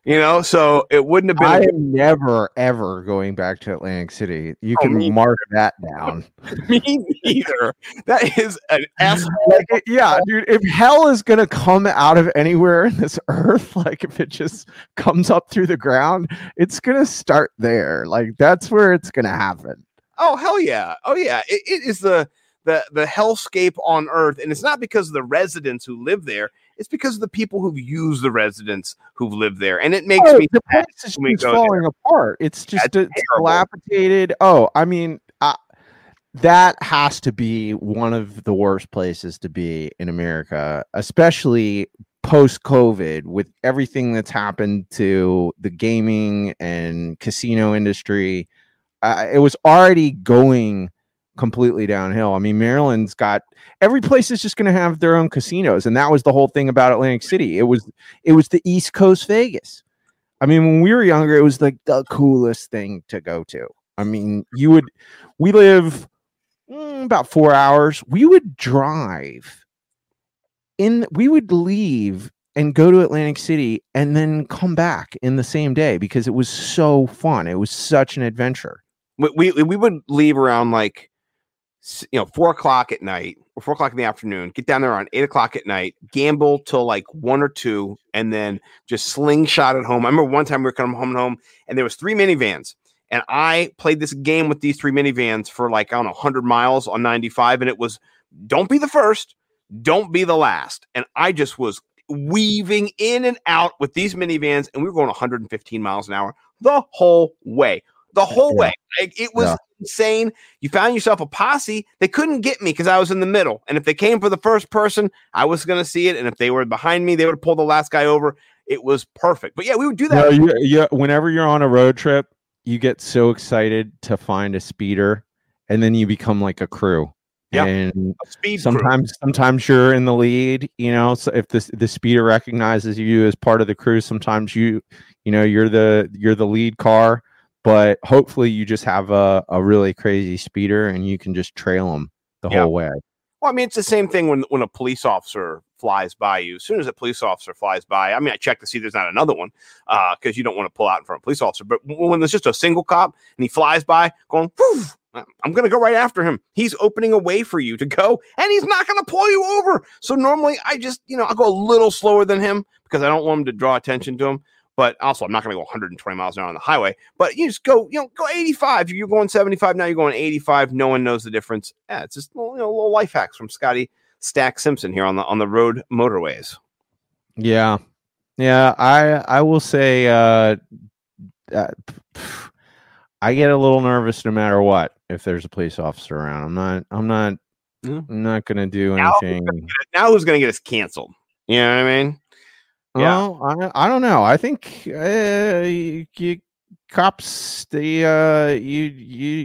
You know, so it wouldn't have been. I am never ever going back to Atlantic City. You Oh, can mark that down. me neither. That is an S. Like, yeah, dude. If hell is gonna come out of anywhere in this earth, like if it just comes up through the ground, it's gonna start there. Like that's where it's gonna happen. Oh hell yeah! Oh yeah! It, it is the the the hellscape on Earth, and it's not because of the residents who live there. It's because of the people who've used the residents who've lived there, and it makes Oh, me the place is just go there. falling apart. It's just a, it's dilapidated. Oh, I mean, uh, that has to be one of the worst places to be in America, especially post COVID with everything that's happened to the gaming and casino industry. Uh, it was already going completely downhill. I mean, Maryland's got every place is just going to have their own casinos, and that was the whole thing about Atlantic City. It was it was the East Coast Vegas. I mean, when we were younger, it was like the coolest thing to go to. I mean, you would we live mm, about four hours. We would drive in. We would leave and go to Atlantic City and then come back in the same day because it was so fun. It was such an adventure. we, we we would leave around like you know four o'clock at night or four o'clock in the afternoon get down there on eight o'clock at night gamble till like one or two and then just slingshot at home i remember one time we were coming home and home and there was three minivans and i played this game with these three minivans for like i don't know 100 miles on 95 and it was don't be the first don't be the last and i just was weaving in and out with these minivans and we were going 115 miles an hour the whole way the whole Yeah. way like, it was Yeah. Insane. You found yourself a posse. They couldn't get me because I was in the middle. And if they came for the first person, I was going to see it. And if they were behind me, they would pull the last guy over. It was perfect. But yeah, we would do that. No, you, you, whenever you're on a road trip, you get so excited to find a speeder, and then you become like a crew. Yeah. And speed crew. sometimes, sometimes you're in the lead. You know, so if the the speeder recognizes you as part of the crew, sometimes you, you know, you're the you're the lead car. But hopefully, you just have a, a really crazy speeder, and you can just trail them the Yeah. whole way. Well, I mean, it's the same thing when when a police officer flies by you. As soon as a police officer flies by, I mean, I check to see there's not another one uh, because you don't want to pull out in front of a police officer. But when there's just a single cop and he flies by, going, "Whew," I'm going to go right after him. He's opening a way for you to go, and he's not going to pull you over. So normally, I just, you know, I'll go a little slower than him because I don't want him to draw attention to him. But also, I'm not going to go 120 miles an hour on the highway. But you just go, you know, go 85. You're going 75 now. You're going 85. No one knows the difference. Yeah, it's just little, you know, little life hacks from Scotty Stack Simpson here on the on the road motorways. Yeah, yeah. I I will say, uh, uh, I get a little nervous no matter what if there's a police officer around. I'm not. I'm not. I'm not gonna do Now- anything. Now who's going to get us canceled? You know what I mean? Yeah. Well, I I don't know. I think uh, you, you cops. The uh, you you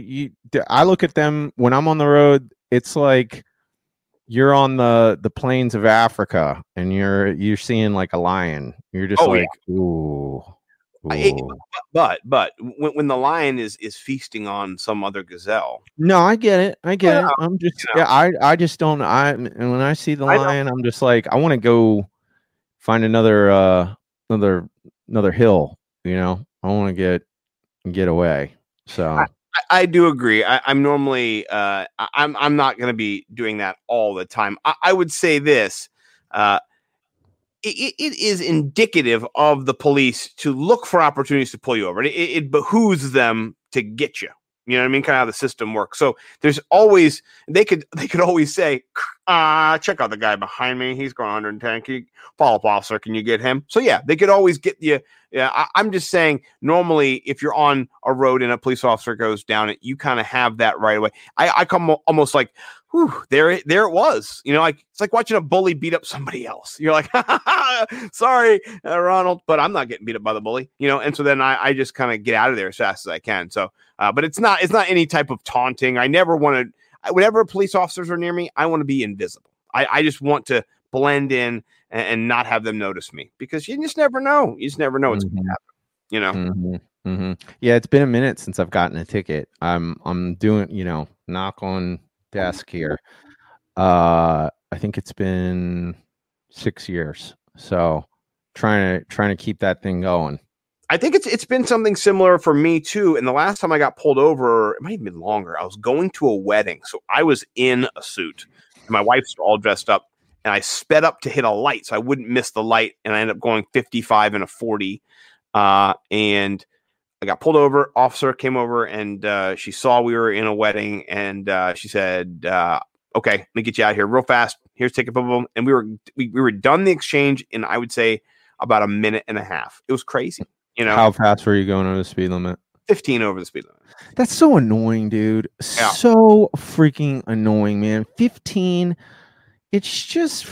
you. I look at them when I'm on the road. It's like you're on the the plains of Africa and you're you're seeing like a lion. You're just Oh, yeah. like ooh. I- But but when, when the lion is is feasting on some other gazelle, No, I get it. I get it. I'm just you know. yeah, I I just don't I and when I see the I know. lion, I'm just like I want to go find another uh another another hill, you know. I want to get get away. So I, I do agree. I, I'm normally uh, I'm I'm not going to be doing that all the time. I, I would say this. Uh, it, it- is indicative of the police to look for opportunities to pull you over. It, it behooves them to get you. You know what I mean? Kind of how the system works. So there's always they could they could always say, uh, check out the guy behind me. He's going 110. Can you follow up officer? Can you get him? So yeah, they could always get you. Yeah, I, I'm just saying. Normally, if you're on a road and a police officer goes down it, you kind of have that right away. I, I come almost like, whew, there, there it was. You know, like it's like watching a bully beat up somebody else. You're like, sorry, uh, Ronald, but I'm not getting beat up by the bully. You know, and so then I, I just kind of get out of there as fast as I can. So, uh, but it's not, it's not any type of taunting. I never want to. Whenever police officers are near me, I want to be invisible. I, I just want to blend in and, and not have them notice me because you just never know. You just never know what's going Mhm. to happen. You know. Mhm, mhm. yeah, it's been a minute since I've gotten a ticket. I'm I'm doing, you know, knock on desk here. Uh I think it's been 6 years. So trying to trying to keep that thing going. I think it's it's been something similar for me too. And the last time I got pulled over, it might have been longer. I was going to a wedding, so I was in a suit. My wife's all dressed up, and I sped up to hit a light so I wouldn't miss the light, and I ended up going 55 and a 40. Uh, and I got pulled over. Officer came over, and uh, she saw we were in a wedding, and uh, she said, uh, "Okay, let me get you out of here real fast. Here's ticket, boom, boom. And we were we, we were done the exchange in I would say about a minute and a half. It was crazy. You know, How fast were you going on the speed limit? 15 over the speed limit. That's so annoying, dude. Yeah. So freaking annoying, man. 15. It's just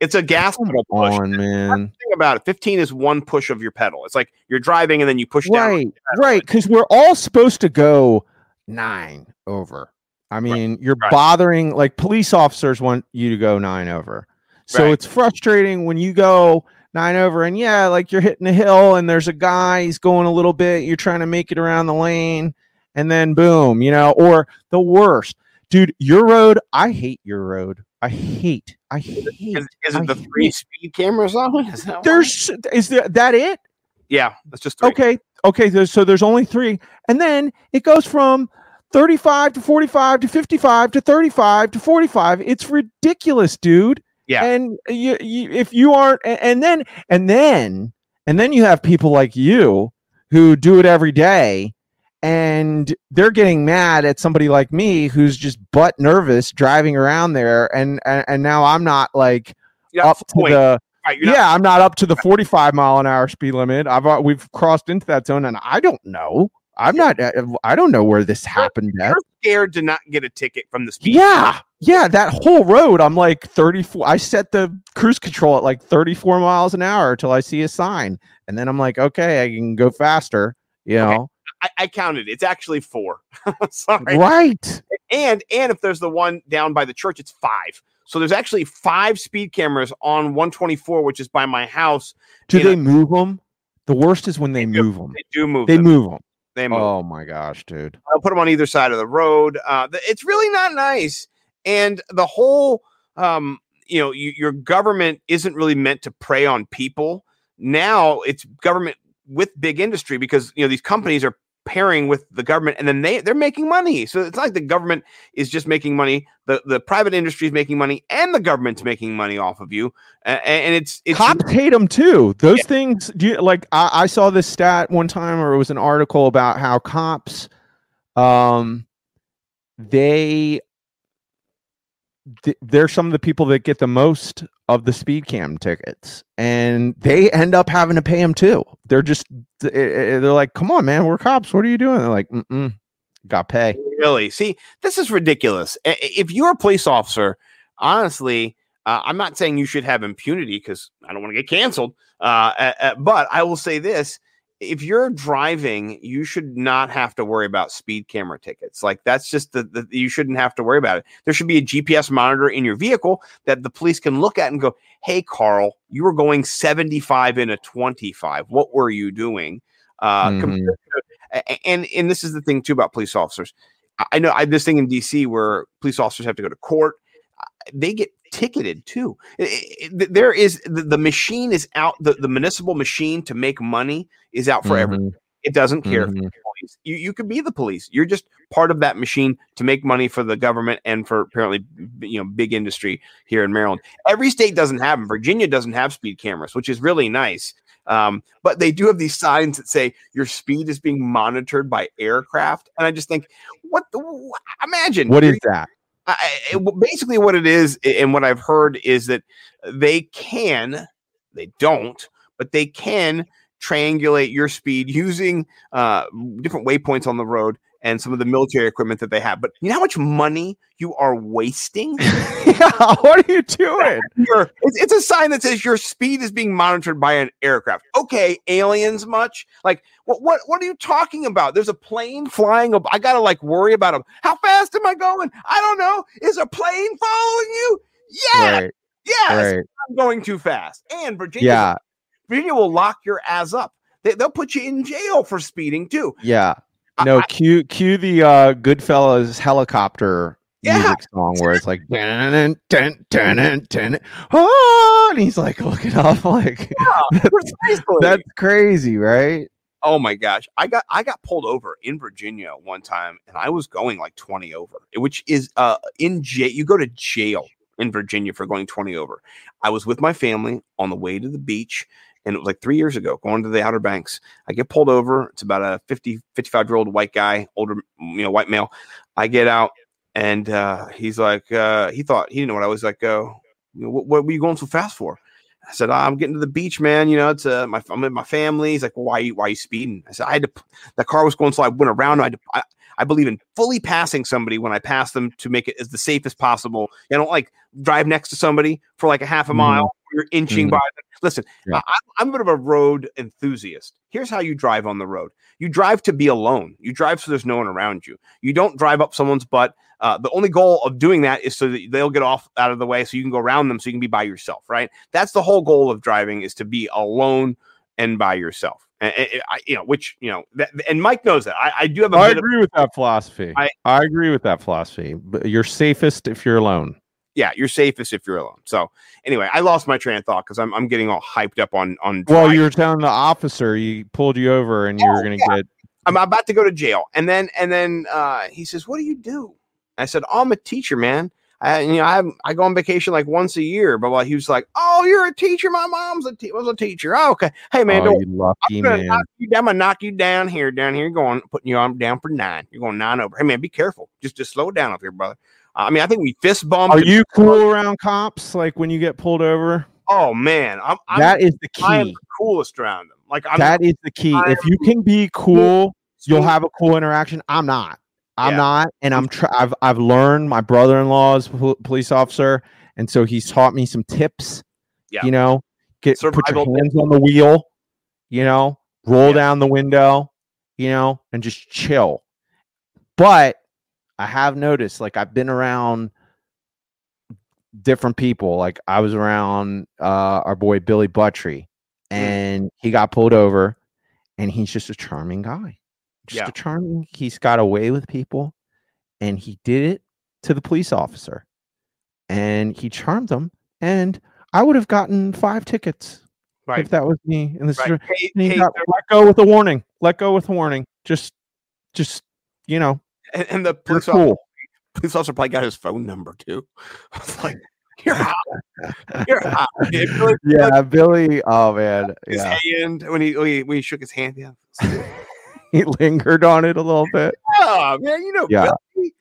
It's a gas come pedal push. on, man. Think about it. 15 is one push of your pedal. It's like you're driving and then you push down. Right, right. Because we're all supposed to go nine over. I mean, you're right. bothering like police officers want you to go nine over. So Right. it's frustrating when you go nine over and yeah, like you're hitting a hill and there's a guy, he's going a little bit, you're trying to make it around the lane, and then boom, you know, or the worst. Dude, your road, I hate your road. I hate, I hate. Is, is it I the hate three speed cameras on? Is that? There's is that that it? yeah, that's just three. Okay, okay. There's, so there's only three, and then it goes from 35 to 45 to 55 to 35 to 45. It's ridiculous, dude. Yeah. And you, you if you aren't, and then and then and then you have people like you who do it every day. And they're getting mad at somebody like me who's just butt nervous driving around there, and and, and now I'm not like Yeah, up to the point. the Right, you're not- yeah, I'm not up to the 45 mile an hour speed limit. I've uh, we've crossed into that zone, and I don't know. I'm not. uh, I don't know where this happened you're scared to not get a ticket from the speed. Yeah, yeah. That whole road, I'm like 34. I set the cruise control at like 34 miles an hour till I see a sign, and then I'm like, okay, I can go faster. You Okay. know, I, I counted. It's actually four. Sorry. right? And and if there's the one down by the church, it's five. So there's actually five speed cameras on 124, which is by my house. Do they move them? The worst is when they do. move them. They do move. They them. move them. They move. Oh my gosh, dude. I'll put them on either side of the road. Uh, it's really not nice. And the whole, um, you know, you, your government isn't really meant to prey on people. Now it's government with big industry because you know these companies are pairing with the government, and then they they're making money. So it's like the government is just making money. The the private industry is making money, and the government's making money off of you. A- a- and it's it's cops hate them too. Those things, do you, like I, I saw this stat one time, or it was an article about how cops, um, they, th- they're some of the people that get the most of the speed cam tickets, and they end up having to pay them too. They're just, th- eh, eh, they're like, "Come on, man, we're cops. What are you doing?" They're like, Mm-mm, "Got pay." Really? See, this is ridiculous. If you're a police officer, honestly, uh, I'm not saying you should have impunity because I don't want to get canceled. Uh, uh, but I will say this: if you're driving, you should not have to worry about speed camera tickets. Like that's just the, the you shouldn't have to worry about it. There should be a GPS monitor in your vehicle that the police can look at and go, "Hey, Carl, you were going 75 in a 25. What were you doing?" Uh, Mhm. to- and and this is the thing too about police officers. I- know I have this thing in DC where police officers have to go to court. They get ticketed too. I- I- I- There is the, the machine is out. The, the municipal machine to make money is out for everyone. Mhm, It doesn't care mhm. police. You you could be the police. You're just part of that machine to make money for the government and for apparently you know big industry here in Maryland. Every state doesn't have them. Virginia doesn't have speed cameras, which is really nice. Um, but they do have these signs that say your speed is being monitored by aircraft, and I just think, what? The, imagine what is that? I, it- basically what it is and what i've heard is that they can they don't but they can triangulate your speed using uh, different waypoints on the road and some of the military equipment that they have but you know how much money you are wasting? Yeah, what are you doing? It's, it's a sign that says your speed is being monitored by an aircraft. Okay aliens much? Like what what what are you talking about? There's a plane flying i gotta like worry about them how fast am i going? I don't know. Is a plane following you? Yeah Right, yes right. i'm going too fast. And virginia Yeah, virginia will lock your ass up. They, they'll put you in jail for speeding too. Yeah. No, cue cue the uh Goodfellas helicopter Yeah. music song where it's like dun dun dun dun dun oh, and he's like looking up like Precisely. that's crazy, right? Oh my gosh. I got I got pulled over in Virginia one time and I was going like 20 over, which is uh in jail. You go to jail in Virginia for going 20 over. I was with my family on the way to the beach and it was like 3 years ago going to the Outer Banks. I get pulled over. It's about a 50 55 year old white guy, older you know, white male. I get out and uh he's like uh he thought he didn't know what I was like know, what, what were you going so fast for? I said, I'm getting to the beach, man. You know, it's uh, my I'm with my family. He's like, well, why why are you speeding? I said, I had to. The car was going, so I went around. I, had to, I I believe in fully passing somebody when I pass them to make it as the safe as possible. I don't like drive next to somebody for like a half a mile. You're inching Mhm. by them. Listen, Yeah. I, I'm a bit of a road enthusiast. Here's how you drive on the road. You drive to be alone. You drive so there's no one around you. You don't drive up someone's butt. Uh, the only goal of doing that is so that they'll get off out of the way so you can go around them so you can be by yourself, right? That's the whole goal of driving is to be alone and by yourself. And, and- I, you know, which, you know, that, and Mike knows that. I, I do have a I bit of, agree with that philosophy. I- I, agree with that philosophy. But you're safest if you're alone. Yeah, you're safest if you're alone. So anyway, I lost my train of thought because I'm, I'm getting all hyped up on, on, Well, driving. you were telling the officer he pulled you over and you were Oh, going to get. I'm about to go to jail. And then and then uh, he says, "What do you do?" I said, oh, "I'm a teacher, man. I, you know, I I go on vacation like once a year." But while he was like, "Oh, you're a teacher. My mom's a te- was a teacher. Oh, okay. Hey, man, oh, don't, you lucky I'm gonna man. knock you down. I'm gonna knock you down here, down here. You're going, putting you on down for nine. You're going nine over. Hey, man, be careful. Just just slow it down up here, brother. I mean, I think we fist bumped. Are you cool around cops? Like when you get pulled over? Oh man, I'm, I'm that is the key. I am the coolest around them. Like I'm That is the key. I If you can be cool, you'll have a cool interaction. I'm not. I'm Yeah. not, and I'm. Mm-hmm. Tr- I've I've learned. My brother-in-law is pol- police officer, and so he's taught me some tips. Yeah. You know, get put your hands on the wheel. You know, roll Yeah. down the window. You know, and just chill. But I have noticed, like I've been around different people. Like I was around uh, our boy Billy Buttry, Mm. and he got pulled over, and he's just a charming guy. Just Yeah. a charming. He's got away with people, and he did it to the police officer, and he charmed them. And I would have gotten five tickets right. if that was me in this. right. Hey, And he hey, got let go with a warning. Let go with a warning. Just, just you know, and, and the police officer, cool. police officer probably got his phone number too. I was like, "You're hot. You're hot." Really- Yeah, Billy. Oh man, his yeah. hand when he, when he when he shook his hand. Yeah. he lingered on it a little bit. Oh man, you know Yeah. Billy,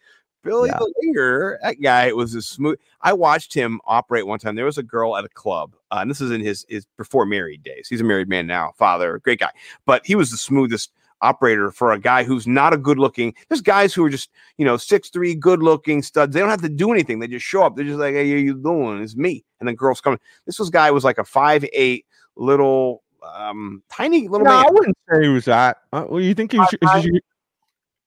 Billy Yeah. the leader. That guy was a smooth. I watched him operate one time. There was a girl at a club, uh, and this is in his his before married days. He's a married man now, father, great guy. But he was the smoothest operator for a guy who's not a good looking. There's guys who are just you know six three, good looking studs. They don't have to do anything. They just show up. They're just like, hey, you doing? It's me. And then girls coming. This was guy was like a five eight little um tiny little No, man. I wouldn't say he was that. Uh, well, you think he was? I- is he-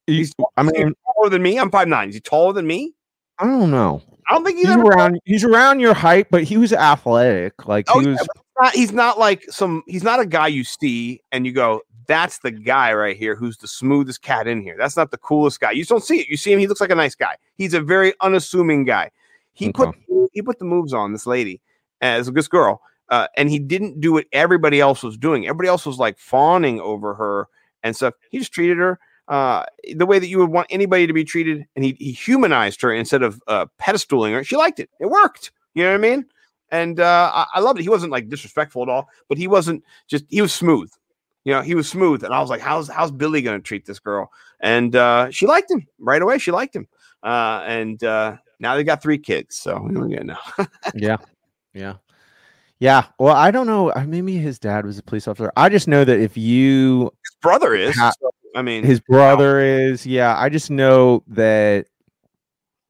He's, I he's mean, taller than me. I'm five nine. Is he taller than me? I don't know. I don't think he's, He's around. He's around your height, but he was athletic. Like Oh, he was. he's not, he's not like some. He's not a guy you see and you go, "That's the guy right here who's the smoothest cat in here." That's not the coolest guy. You just don't see it. You see him. He looks like a nice guy. He's a very unassuming guy. He put he put the moves on this lady as a good girl, uh, and he didn't do what everybody else was doing. Everybody else was like fawning over her and stuff. He just treated her uh, the way that you would want anybody to be treated, and he, he humanized her instead of uh, pedestaling her. She liked it. It worked. You know what I mean? And uh, I, I loved it. He wasn't like disrespectful at all, but he wasn't just. He was smooth. You know, he was smooth, and I was like, "How's how's Billy going to treat this girl?" And uh, she liked him right away. She liked him, uh, and uh, now they got three kids. So know. yeah, yeah, yeah. Well, I don't know. Maybe his dad was a police officer. I just know that if you, His brother is. Ha- I mean, his brother is. Yeah, I just know that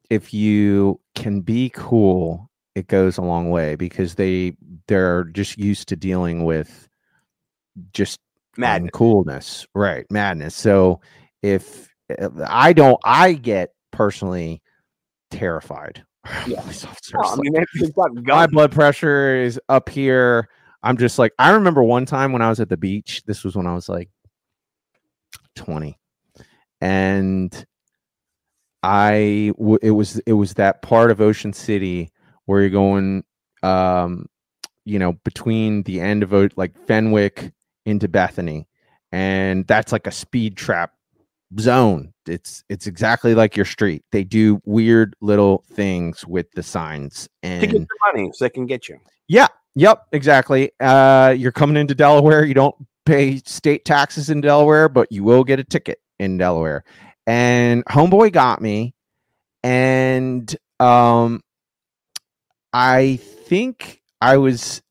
if you can be cool, it goes a long way because they they're just used to dealing with just Madness. coolness right madness so if uh, i don't i get personally terrified Yeah. No, I mean, they- they've got my blood pressure is up here i'm just like i remember one time when i was at the beach this was when i was like 20 and i w- it was it was that part of ocean city where you're going um you know between the end of O- like fenwick into bethany and that's like a speed trap zone it's it's exactly like your street they do weird little things with the signs to and get your money so they can get you. yeah. Yep. Exactly. Uh, you're coming into Delaware. You don't pay state taxes in Delaware, but you will get a ticket in Delaware. And homeboy got me, and um, I think I was.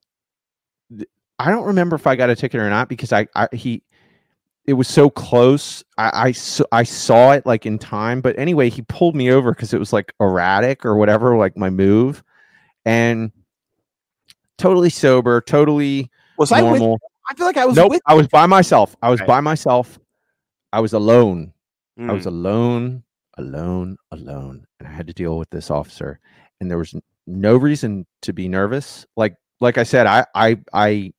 I don't remember if I got a ticket or not because I, I he it was so close. I, I saw it like in time, but anyway, he pulled me over because it was like erratic or whatever, like my move, and totally sober, totally Was I with? I feel like I was nope. I was by myself. I was Okay. by myself. I was alone. I was Mm. alone, alone, alone, and I had to deal with this officer. And there was no reason to be nervous. Like, like I said, I, I, I,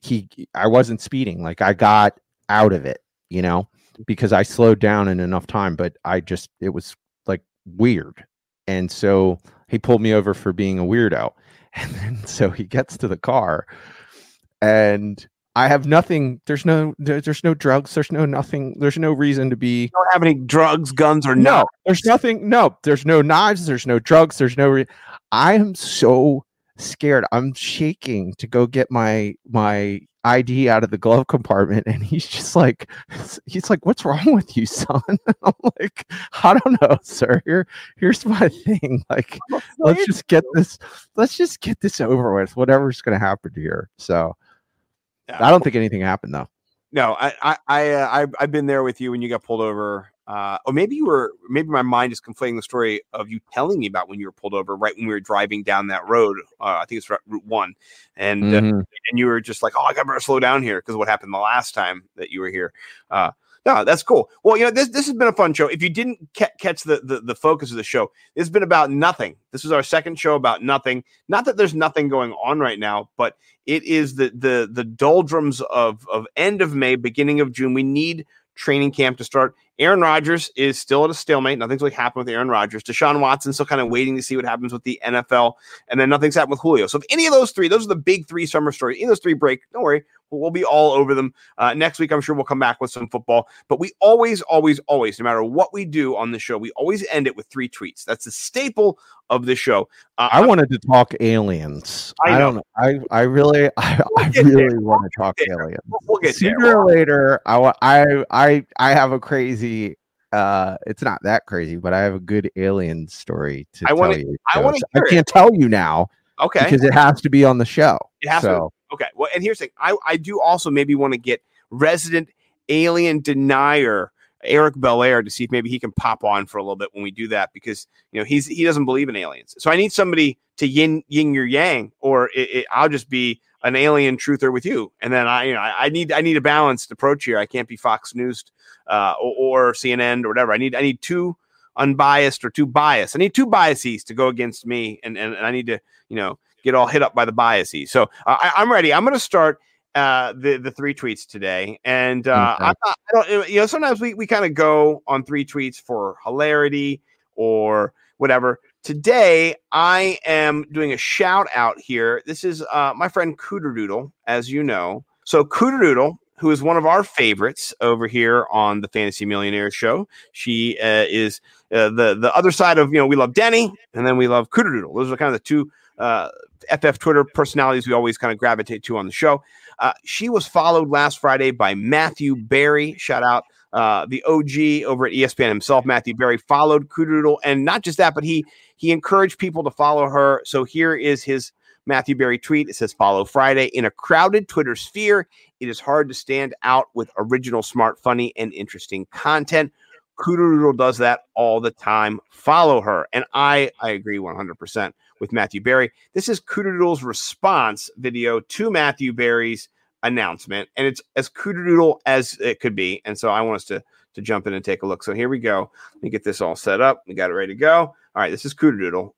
he, I wasn't speeding. Like I got out of it, you know, because I slowed down in enough time. But I just, it was like weird, and so he pulled me over for being a weirdo. And then so he gets to the car, and I have nothing. There's no, there, there's no drugs. There's no nothing. There's no reason to be. don't have any drugs, guns, or No, no. there's nothing. No, there's no knives. There's no drugs. There's no. Re- I am so scared. I'm shaking to go get my my ID out of the glove compartment, and he's just like, he's like, "What's wrong with you, son?" I'm like, "I don't know, sir. Here, here's my thing. Like, let's just get this. Let's just get this over with. Whatever's gonna happen here." So I don't think anything happened though. No, I, I, I, uh, I, I've been there with you when you got pulled over. Uh, or maybe you were, maybe my mind is conflating the story of you telling me about when you were pulled over right when we were driving down that road. Uh, I think it's Route One, and uh, Mhm. and you were just like, "Oh, I got to slow down here" because what happened the last time that you were here. Uh, no, that's cool. Well, you know, this this has been a fun show. If you didn't ca- catch the, the the focus of the show, it's been about nothing. This is our second show about nothing. Not that there's nothing going on right now, but it is the the the doldrums of of end of May, beginning of June. We need training camp to start. Aaron Rodgers is still at a stalemate. Nothing's really happened with Aaron Rodgers. Deshaun Watson still kind of waiting to see what happens with the NFL, and then nothing's happened with Julio. So if any of those three, those are the big three summer stories. Any of those three break, don't worry, we'll, we'll be all over them uh, next week. I'm sure we'll come back with some football. But we always, always, always, no matter what we do on the show, we always end it with three tweets. That's the staple of the show. Uh, I wanted to talk aliens. I I, don't know. I, I really, I, I get there. really want to talk there. aliens. We'll- we'll get there. Sooner or later, I, I, I, I have a crazy. Uh, it's not that crazy, but I have a good alien story to I tell wanna- you. I So wanna it's- hear it. can't tell you now Okay. because it has to be on the show. It has to- so Okay. Well, and here's the thing. I, I do also maybe want to get resident alien denier Eric Belair to see if maybe he can pop on for a little bit when we do that because you know he's he doesn't believe in aliens. So I need somebody to yin yin your yang, or it, it, I'll just be an alien truther with you. And then I you know I, I need I need a balanced approach here. I can't be Fox News uh, or, or CNN or whatever. I need I need two unbiased or two biased. I need two biases to go against me, and and, and I need to you know get all hit up by the biases. So uh, I, I'm ready. I'm going to start uh, the the three tweets today, and uh, Okay. I'm I don't. You know, sometimes we we kind of go on three tweets for hilarity or whatever. Today, I am doing a shout out here. This is uh, my friend Cooterdoodle, as you know. So Cooterdoodle, who is one of our favorites over here on the Fantasy Millionaire Show, she uh, is uh, the the other side of you know we love Denny and then we love Cooterdoodle. Those are kind of the two uh, FF Twitter personalities we always kind of gravitate to on the show. Uh, she was followed last Friday by Matthew Berry. Shout out uh, the OG over at ESPN himself, Matthew Berry, followed Kudoodle, and not just that, but he he encouraged people to follow her. So here is his Matthew Berry tweet. It says, "Follow Friday in a crowded Twitter sphere. It is hard to stand out with original, smart, funny, and interesting content." Kudoodle does that all the time. Follow her, and I I agree 100 percent with Matthew Berry. This is Cooterdoodle's response video to Matthew Berry's announcement, and it's as Cooterdoodle as it could be. And so I want us to to jump in and take a look. So here we go. Let me get this all set up. We got it ready to go. All right, this is Cooterdoodle.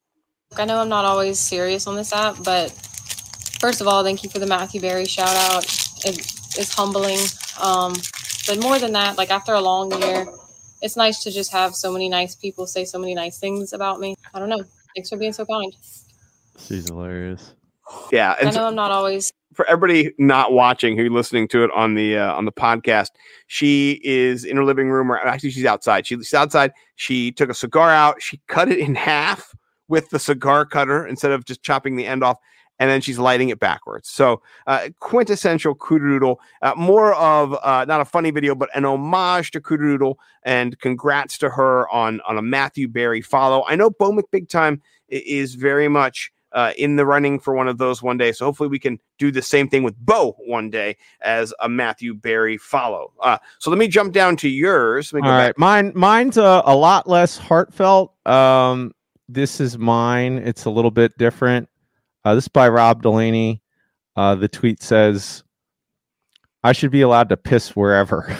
I know I'm not always serious on this app, but first of all, thank you for the Matthew Berry shout out. It is humbling. Um, but more than that, like after a long year, it's nice to just have so many nice people say so many nice things about me. I don't know. Thanks for being so kind. she's hilarious. Yeah, I and so know I'm not always for everybody not watching who listening to it on the uh, on the podcast, she is in her living room, or actually she's outside. She's outside. She took a cigar out. She cut it in half with the cigar cutter instead of just chopping the end off, and then she's lighting it backwards. So uh, quintessential Cooterdoodle. Uh, more of uh, not a funny video, but an homage to Cooterdoodle. And congrats to her on on a Matthew Berry follow. I know Bo McBig Time is very much uh, in the running for one of those one day. So hopefully we can do the same thing with Bo one day as a Matthew Berry follow. Uh, so let me jump down to yours. Let me All go right, back. mine mine's a, a lot less heartfelt. Um, this is mine. It's a little bit different. Uh, this is by Rob Delaney. Uh, the tweet says, "I should be allowed to piss wherever,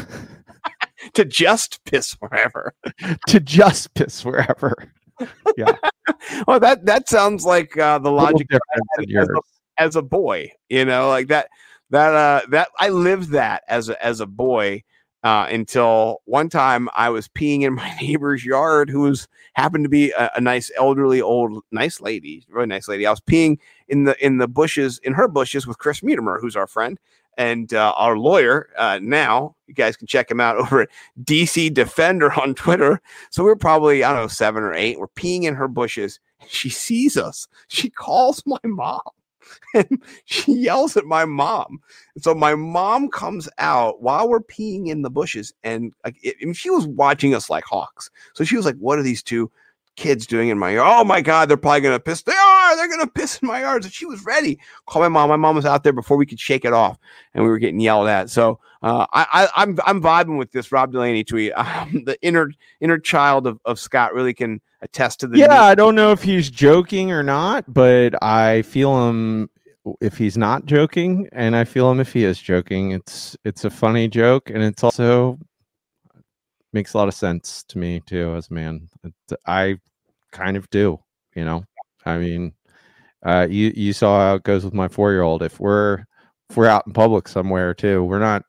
to just piss wherever. to just piss wherever." Yeah. well, that that sounds like uh, the logic different I than had as a, as a boy. You know, like that that uh that I lived that as a as a boy uh, until one time I was peeing in my neighbor's yard, who was happened to be a, a nice elderly old nice lady, really nice lady. I was peeing in the in the bushes in her bushes with Chris Mutimer, who's our friend and uh, our lawyer uh, now. You guys can check him out over at DC Defender on Twitter. So we're probably I don't know seven or eight. We're peeing in her bushes. She sees us. She calls my mom. And she yells at my mom. So my mom comes out while we're peeing in the bushes, and like, it, and she was watching us like hawks. So she was like, "What are these two kids doing in my yard? Oh my god, they're probably gonna piss. They are. They're gonna piss in my yard." So she was ready. Call my mom. My mom was out there before we could shake it off, and we were getting yelled at. So uh, I, I, I'm I'm vibing with this Rob Delaney tweet. Um, the inner inner child of, of Scott really can attest to the Yeah, I don't know if he's joking or not, but I feel him if he's not joking, and I feel him if he is joking. It's it's a funny joke, and it's also makes a lot of sense to me too as a man. I kind of do, you know. I mean, uh, you you saw how it goes with my four year old. If we're if we're out in public somewhere too, we're not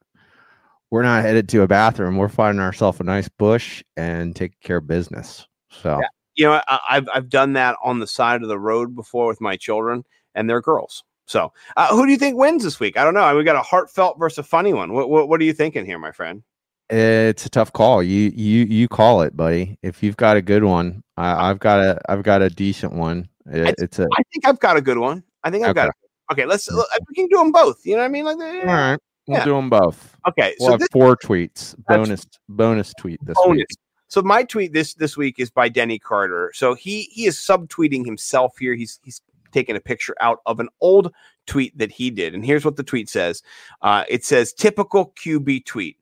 we're not headed to a bathroom. We're finding ourselves a nice bush and taking care of business. So. you know, I, I've I've done that on the side of the road before with my children, and they're girls. So, uh, who do you think wins this week? I don't know. We got a heartfelt versus a funny one. What, what what are you thinking here, my friend? It's a tough call. You you you call it, buddy. If you've got a good one, I, I've got a I've got a decent one. It, it's a I think I've got a good one. I think I've got. Okay. A, okay, let's uh, we can do them both. You know what I mean? Like, eh, all right. We'll Yeah. do them both. Okay, We'll so have this four tweets. Bonus bonus tweet this bonus. week. So my tweet this this week is by Denny Carter. So he he is subtweeting himself here. He's he's taking a picture out of an old tweet that he did, and here's what the tweet says. Uh, it says typical QB tweet.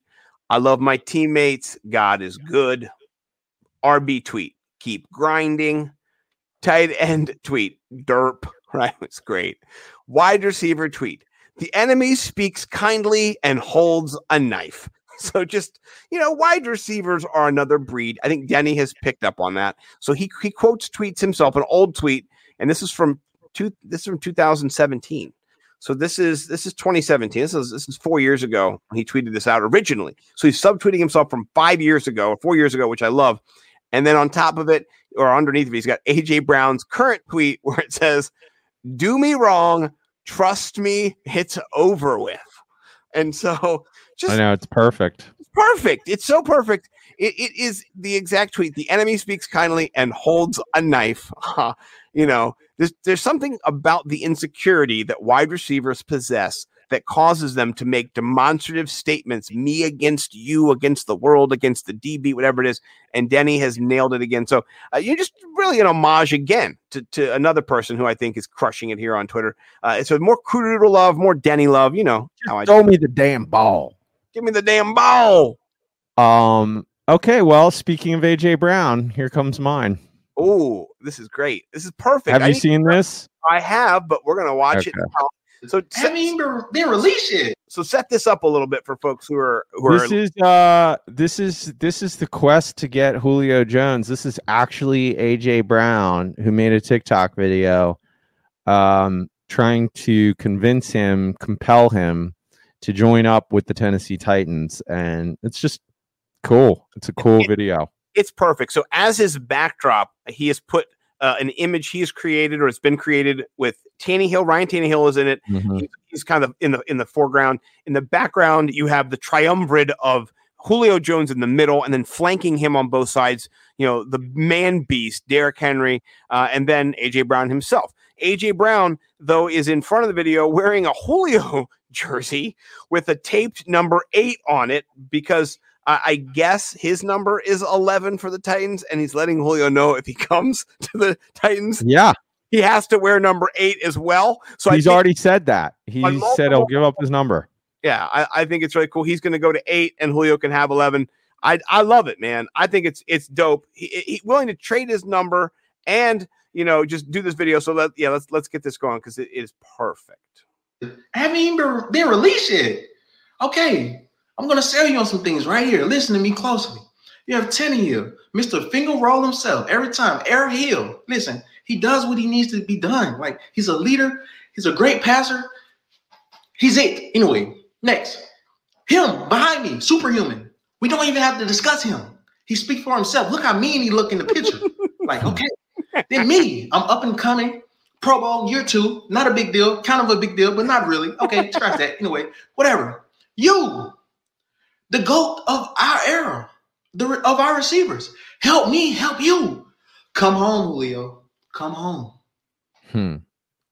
I love my teammates. God is good. RB tweet. Keep grinding. Tight end tweet. Derp. Right. It's great. Wide receiver tweet. The enemy speaks kindly and holds a knife. So just you know, wide receivers are another breed. I think Denny has picked up on that. So he he quotes tweets himself an old tweet, and this is from two this is from 2017. So this is this is 2017. This is this is four years ago when he tweeted this out originally. So he's subtweeting himself from five years ago or four years ago, which I love. And then on top of it, or underneath of it, he's got AJ Brown's current tweet where it says, "Do me wrong, trust me, it's over with." And so just I know it's perfect. perfect. It's so perfect. It, it is the exact tweet. The enemy speaks kindly and holds a knife. you know, there's there's something about the insecurity that wide receivers possess that causes them to make demonstrative statements, me against you, against the world, against the DB, whatever it is. And Denny has nailed it again. So uh, you're just really an homage again to, to another person who I think is crushing it here on Twitter. Uh, so more Cooter love, more Denny love. You know how I Throw me the damn ball. give me the damn ball. Um. Okay. Well, speaking of AJ Brown, here comes mine. Oh, this is great. This is perfect. Have I you seen this? I have, but we're gonna watch it now. So set, haven't even been, been released yet. so set this up a little bit for folks who are who are This is uh this is this is the quest to get Julio Jones. This is actually AJ Brown who made a TikTok video um trying to convince him, compel him to join up with the Tennessee Titans and it's just cool. It's a cool video. it's perfect. So as his backdrop, he has put uh, an image he has created or it's been created with Tannehill. Ryan Tannehill is in it. Mhm. He's, he's kind of in the in the foreground. In the background, you have the triumvirate of Julio Jones in the middle, and then flanking him on both sides. You know the man beast, Derrick Henry, uh, and then AJ Brown himself. AJ Brown, though, is in front of the video wearing a Julio jersey with a taped number eight on it because I, I guess his number is 11 for the Titans, and he's letting Julio know if he comes to the Titans, Yeah. he has to wear number eight as well. So He's think, already said that. He On said he'll give up his number. yeah, I, I think it's really cool. He's going to go to eight, and Julio can have eleven. I I love it, man. I think it's it's dope. He, he willing to trade his number and you know just do this video. So let yeah, let's let's get this going because it is perfect. haven't even been, been released yet. Okay, I'm gonna sell you on some things right here. Listen to me closely. You have Tannehill, Mr. Finger Roll himself. Every time, Eric Hill. Listen, he does what he needs to be done. Like he's a leader, he's a great passer. He's it. Anyway, next. Him behind me, superhuman. We don't even have to discuss him. He speaks for himself. Look how mean he look in the picture. like, okay. Then me, I'm up and coming. Pro Bowl year two, not a big deal, kind of a big deal, but not really. Okay, scratch that. Anyway, whatever. You, the goat of our era, the of our receivers, help me, help you. Come home, Julio. Come home. Hmm.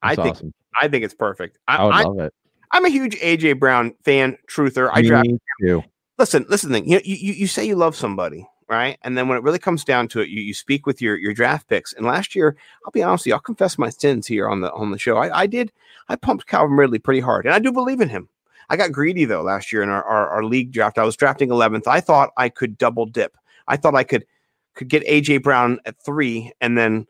I think awesome. I think it's perfect. I, I would I, love it. I'm a huge AJ Brown fan, truther. I draft. too. Listen, listen. Thing. You, you you you say you love somebody, right? And then when it really comes down to it, you, you speak with your your draft picks. And last year, I'll be honest with you, I'll confess my sins here on the on the show. I, I did I pumped Calvin Ridley pretty hard, and I do believe in him. I got greedy though last year in our, our, our league draft. I was drafting 11th. I thought I could double dip. I thought I could could get AJ Brown at three and then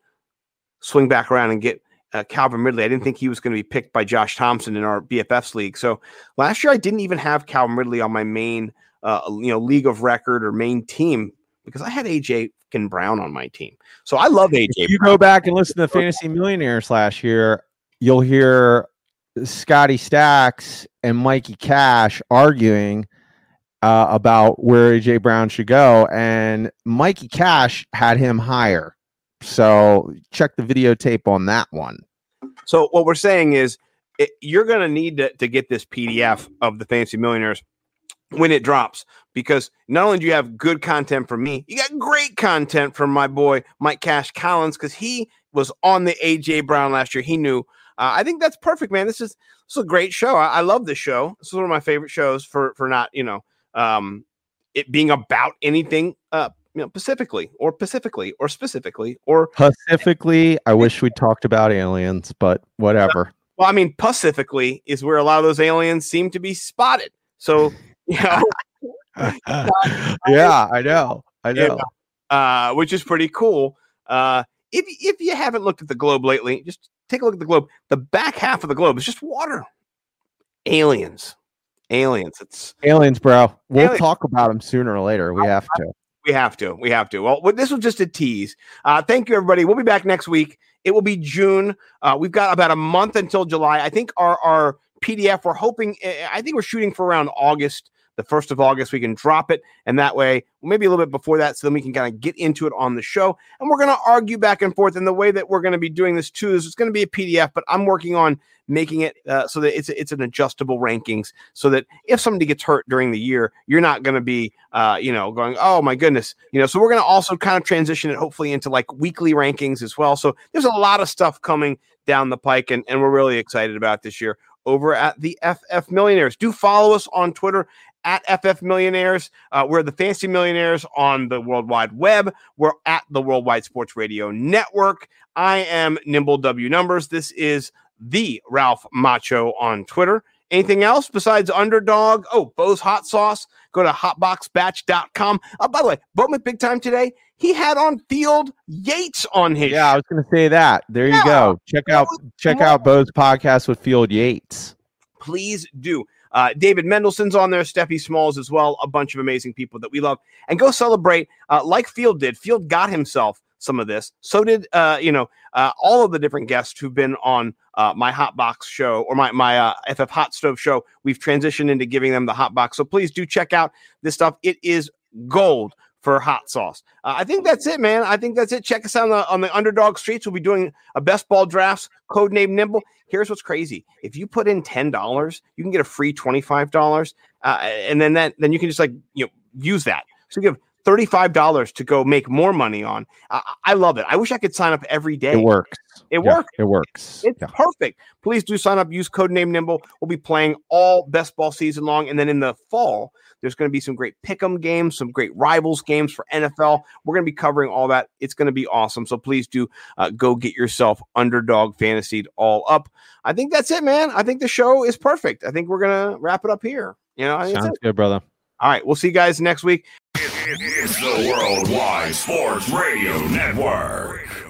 swing back around and get uh, Calvin Ridley. I didn't think he was going to be picked by Josh Thompson in our BFFs league. So last year I didn't even have Calvin Ridley on my main uh, you know league of record or main team because I had AJ fucking Brown on my team. So I love AJ. If you Brown. go back and listen to Fantasy Millionaires last year, you'll hear Scotty Stacks and Mikey Cash arguing uh, about where AJ Brown should go, and Mikey Cash had him higher. So check the videotape on that one. So what we're saying is it, you're going to need to, to get this PDF of the Fantasy Millionaires when it drops because not only do you have good content from me, you got great content from my boy Mike Cash Collins because he was on the AJ Brown last year. He knew. Uh, I think that's perfect, man. This is this is a great show. I, I love this show. This is one of my favorite shows for for not you know um, it being about anything uh, you know pacifically or specifically or specifically or Pacifically, I wish we talked about aliens, but whatever. Well, I mean, Pacifically is where a lot of those aliens seem to be spotted. So, you know, yeah, I know. I know. uh, which is pretty cool. Uh, if if you haven't looked at the globe lately, just take a look at the globe. The back half of the globe is just water. Aliens, aliens. It's Aliens, bro. We'll Aliens. talk about them sooner or later. We have to. we have to, we have to. Well, this was just a tease. Uh, thank you, everybody. We'll be back next week. It will be June. Uh, we've got about a month until July. I think our our PDF. We're hoping. eh, I think we're shooting for around August. The first of August, we can drop it, and that way, maybe a little bit before that, so then we can kind of get into it on the show. And we're going to argue back and forth. And the way that we're going to be doing this too is it's going to be a PDF, but I'm working on making it uh, so that it's it's an adjustable rankings, so that if somebody gets hurt during the year, you're not going to be, uh, you know, going, oh my goodness, you know. So we're going to also kind of transition it hopefully into like weekly rankings as well. So there's a lot of stuff coming down the pike, and and we're really excited about this year over at the FF Millionaires. Do follow us on Twitter at FF Millionaires. Uh, we're the Fantasy Millionaires on the World Wide Web. We're at the Worldwide Sports Radio Network. I am Nimble W Numbers. This is the Ralph Macho on Twitter. Anything else besides underdog? Oh, Bo's Hot Sauce. Go to hotboxbatch.com. Oh, by the way, Bowman Big Time today, he had on Field Yates on his Yeah, I was going to say that. There Yeah. you go. Check out check out Bo's podcast with Field Yates. please do. Uh, David Mendelssohn's on there, Steffi Smalls as well, a bunch of amazing people that we love. And go celebrate uh, like Field did. Field got himself some of this. So did uh, you know uh, all of the different guests who've been on uh, my hot box show or my my uh, FF Hot Stove show. We've transitioned into giving them the hot box. So please do check out this stuff. It is gold for hot sauce. Uh, I think that's it, man. I think that's it. Check us out on the on the underdog streets. We'll be doing a best ball drafts, code name Nimble. Here's what's crazy: if you put in ten dollars, you can get a free twenty five dollars, uh, and then that then you can just like you know use that. So you have $35 to go make more money on. I, I love it. I wish I could sign up every day. It works. It Yeah, works. It works. It's Yeah. perfect. Please do sign up. Use code name Nimble. We'll be playing all best ball season long, and then in the fall, there's going to be some great pick'em games, some great rivals games for NFL. We're going to be covering all that. It's going to be awesome. So please do uh, go get yourself underdog fantasied all up. I think that's it, man. I think the show is perfect. I think we're going to wrap it up here. You know, I think Sounds good, brother. all right. We'll see you guys next week. It's the Worldwide Sports Radio Network.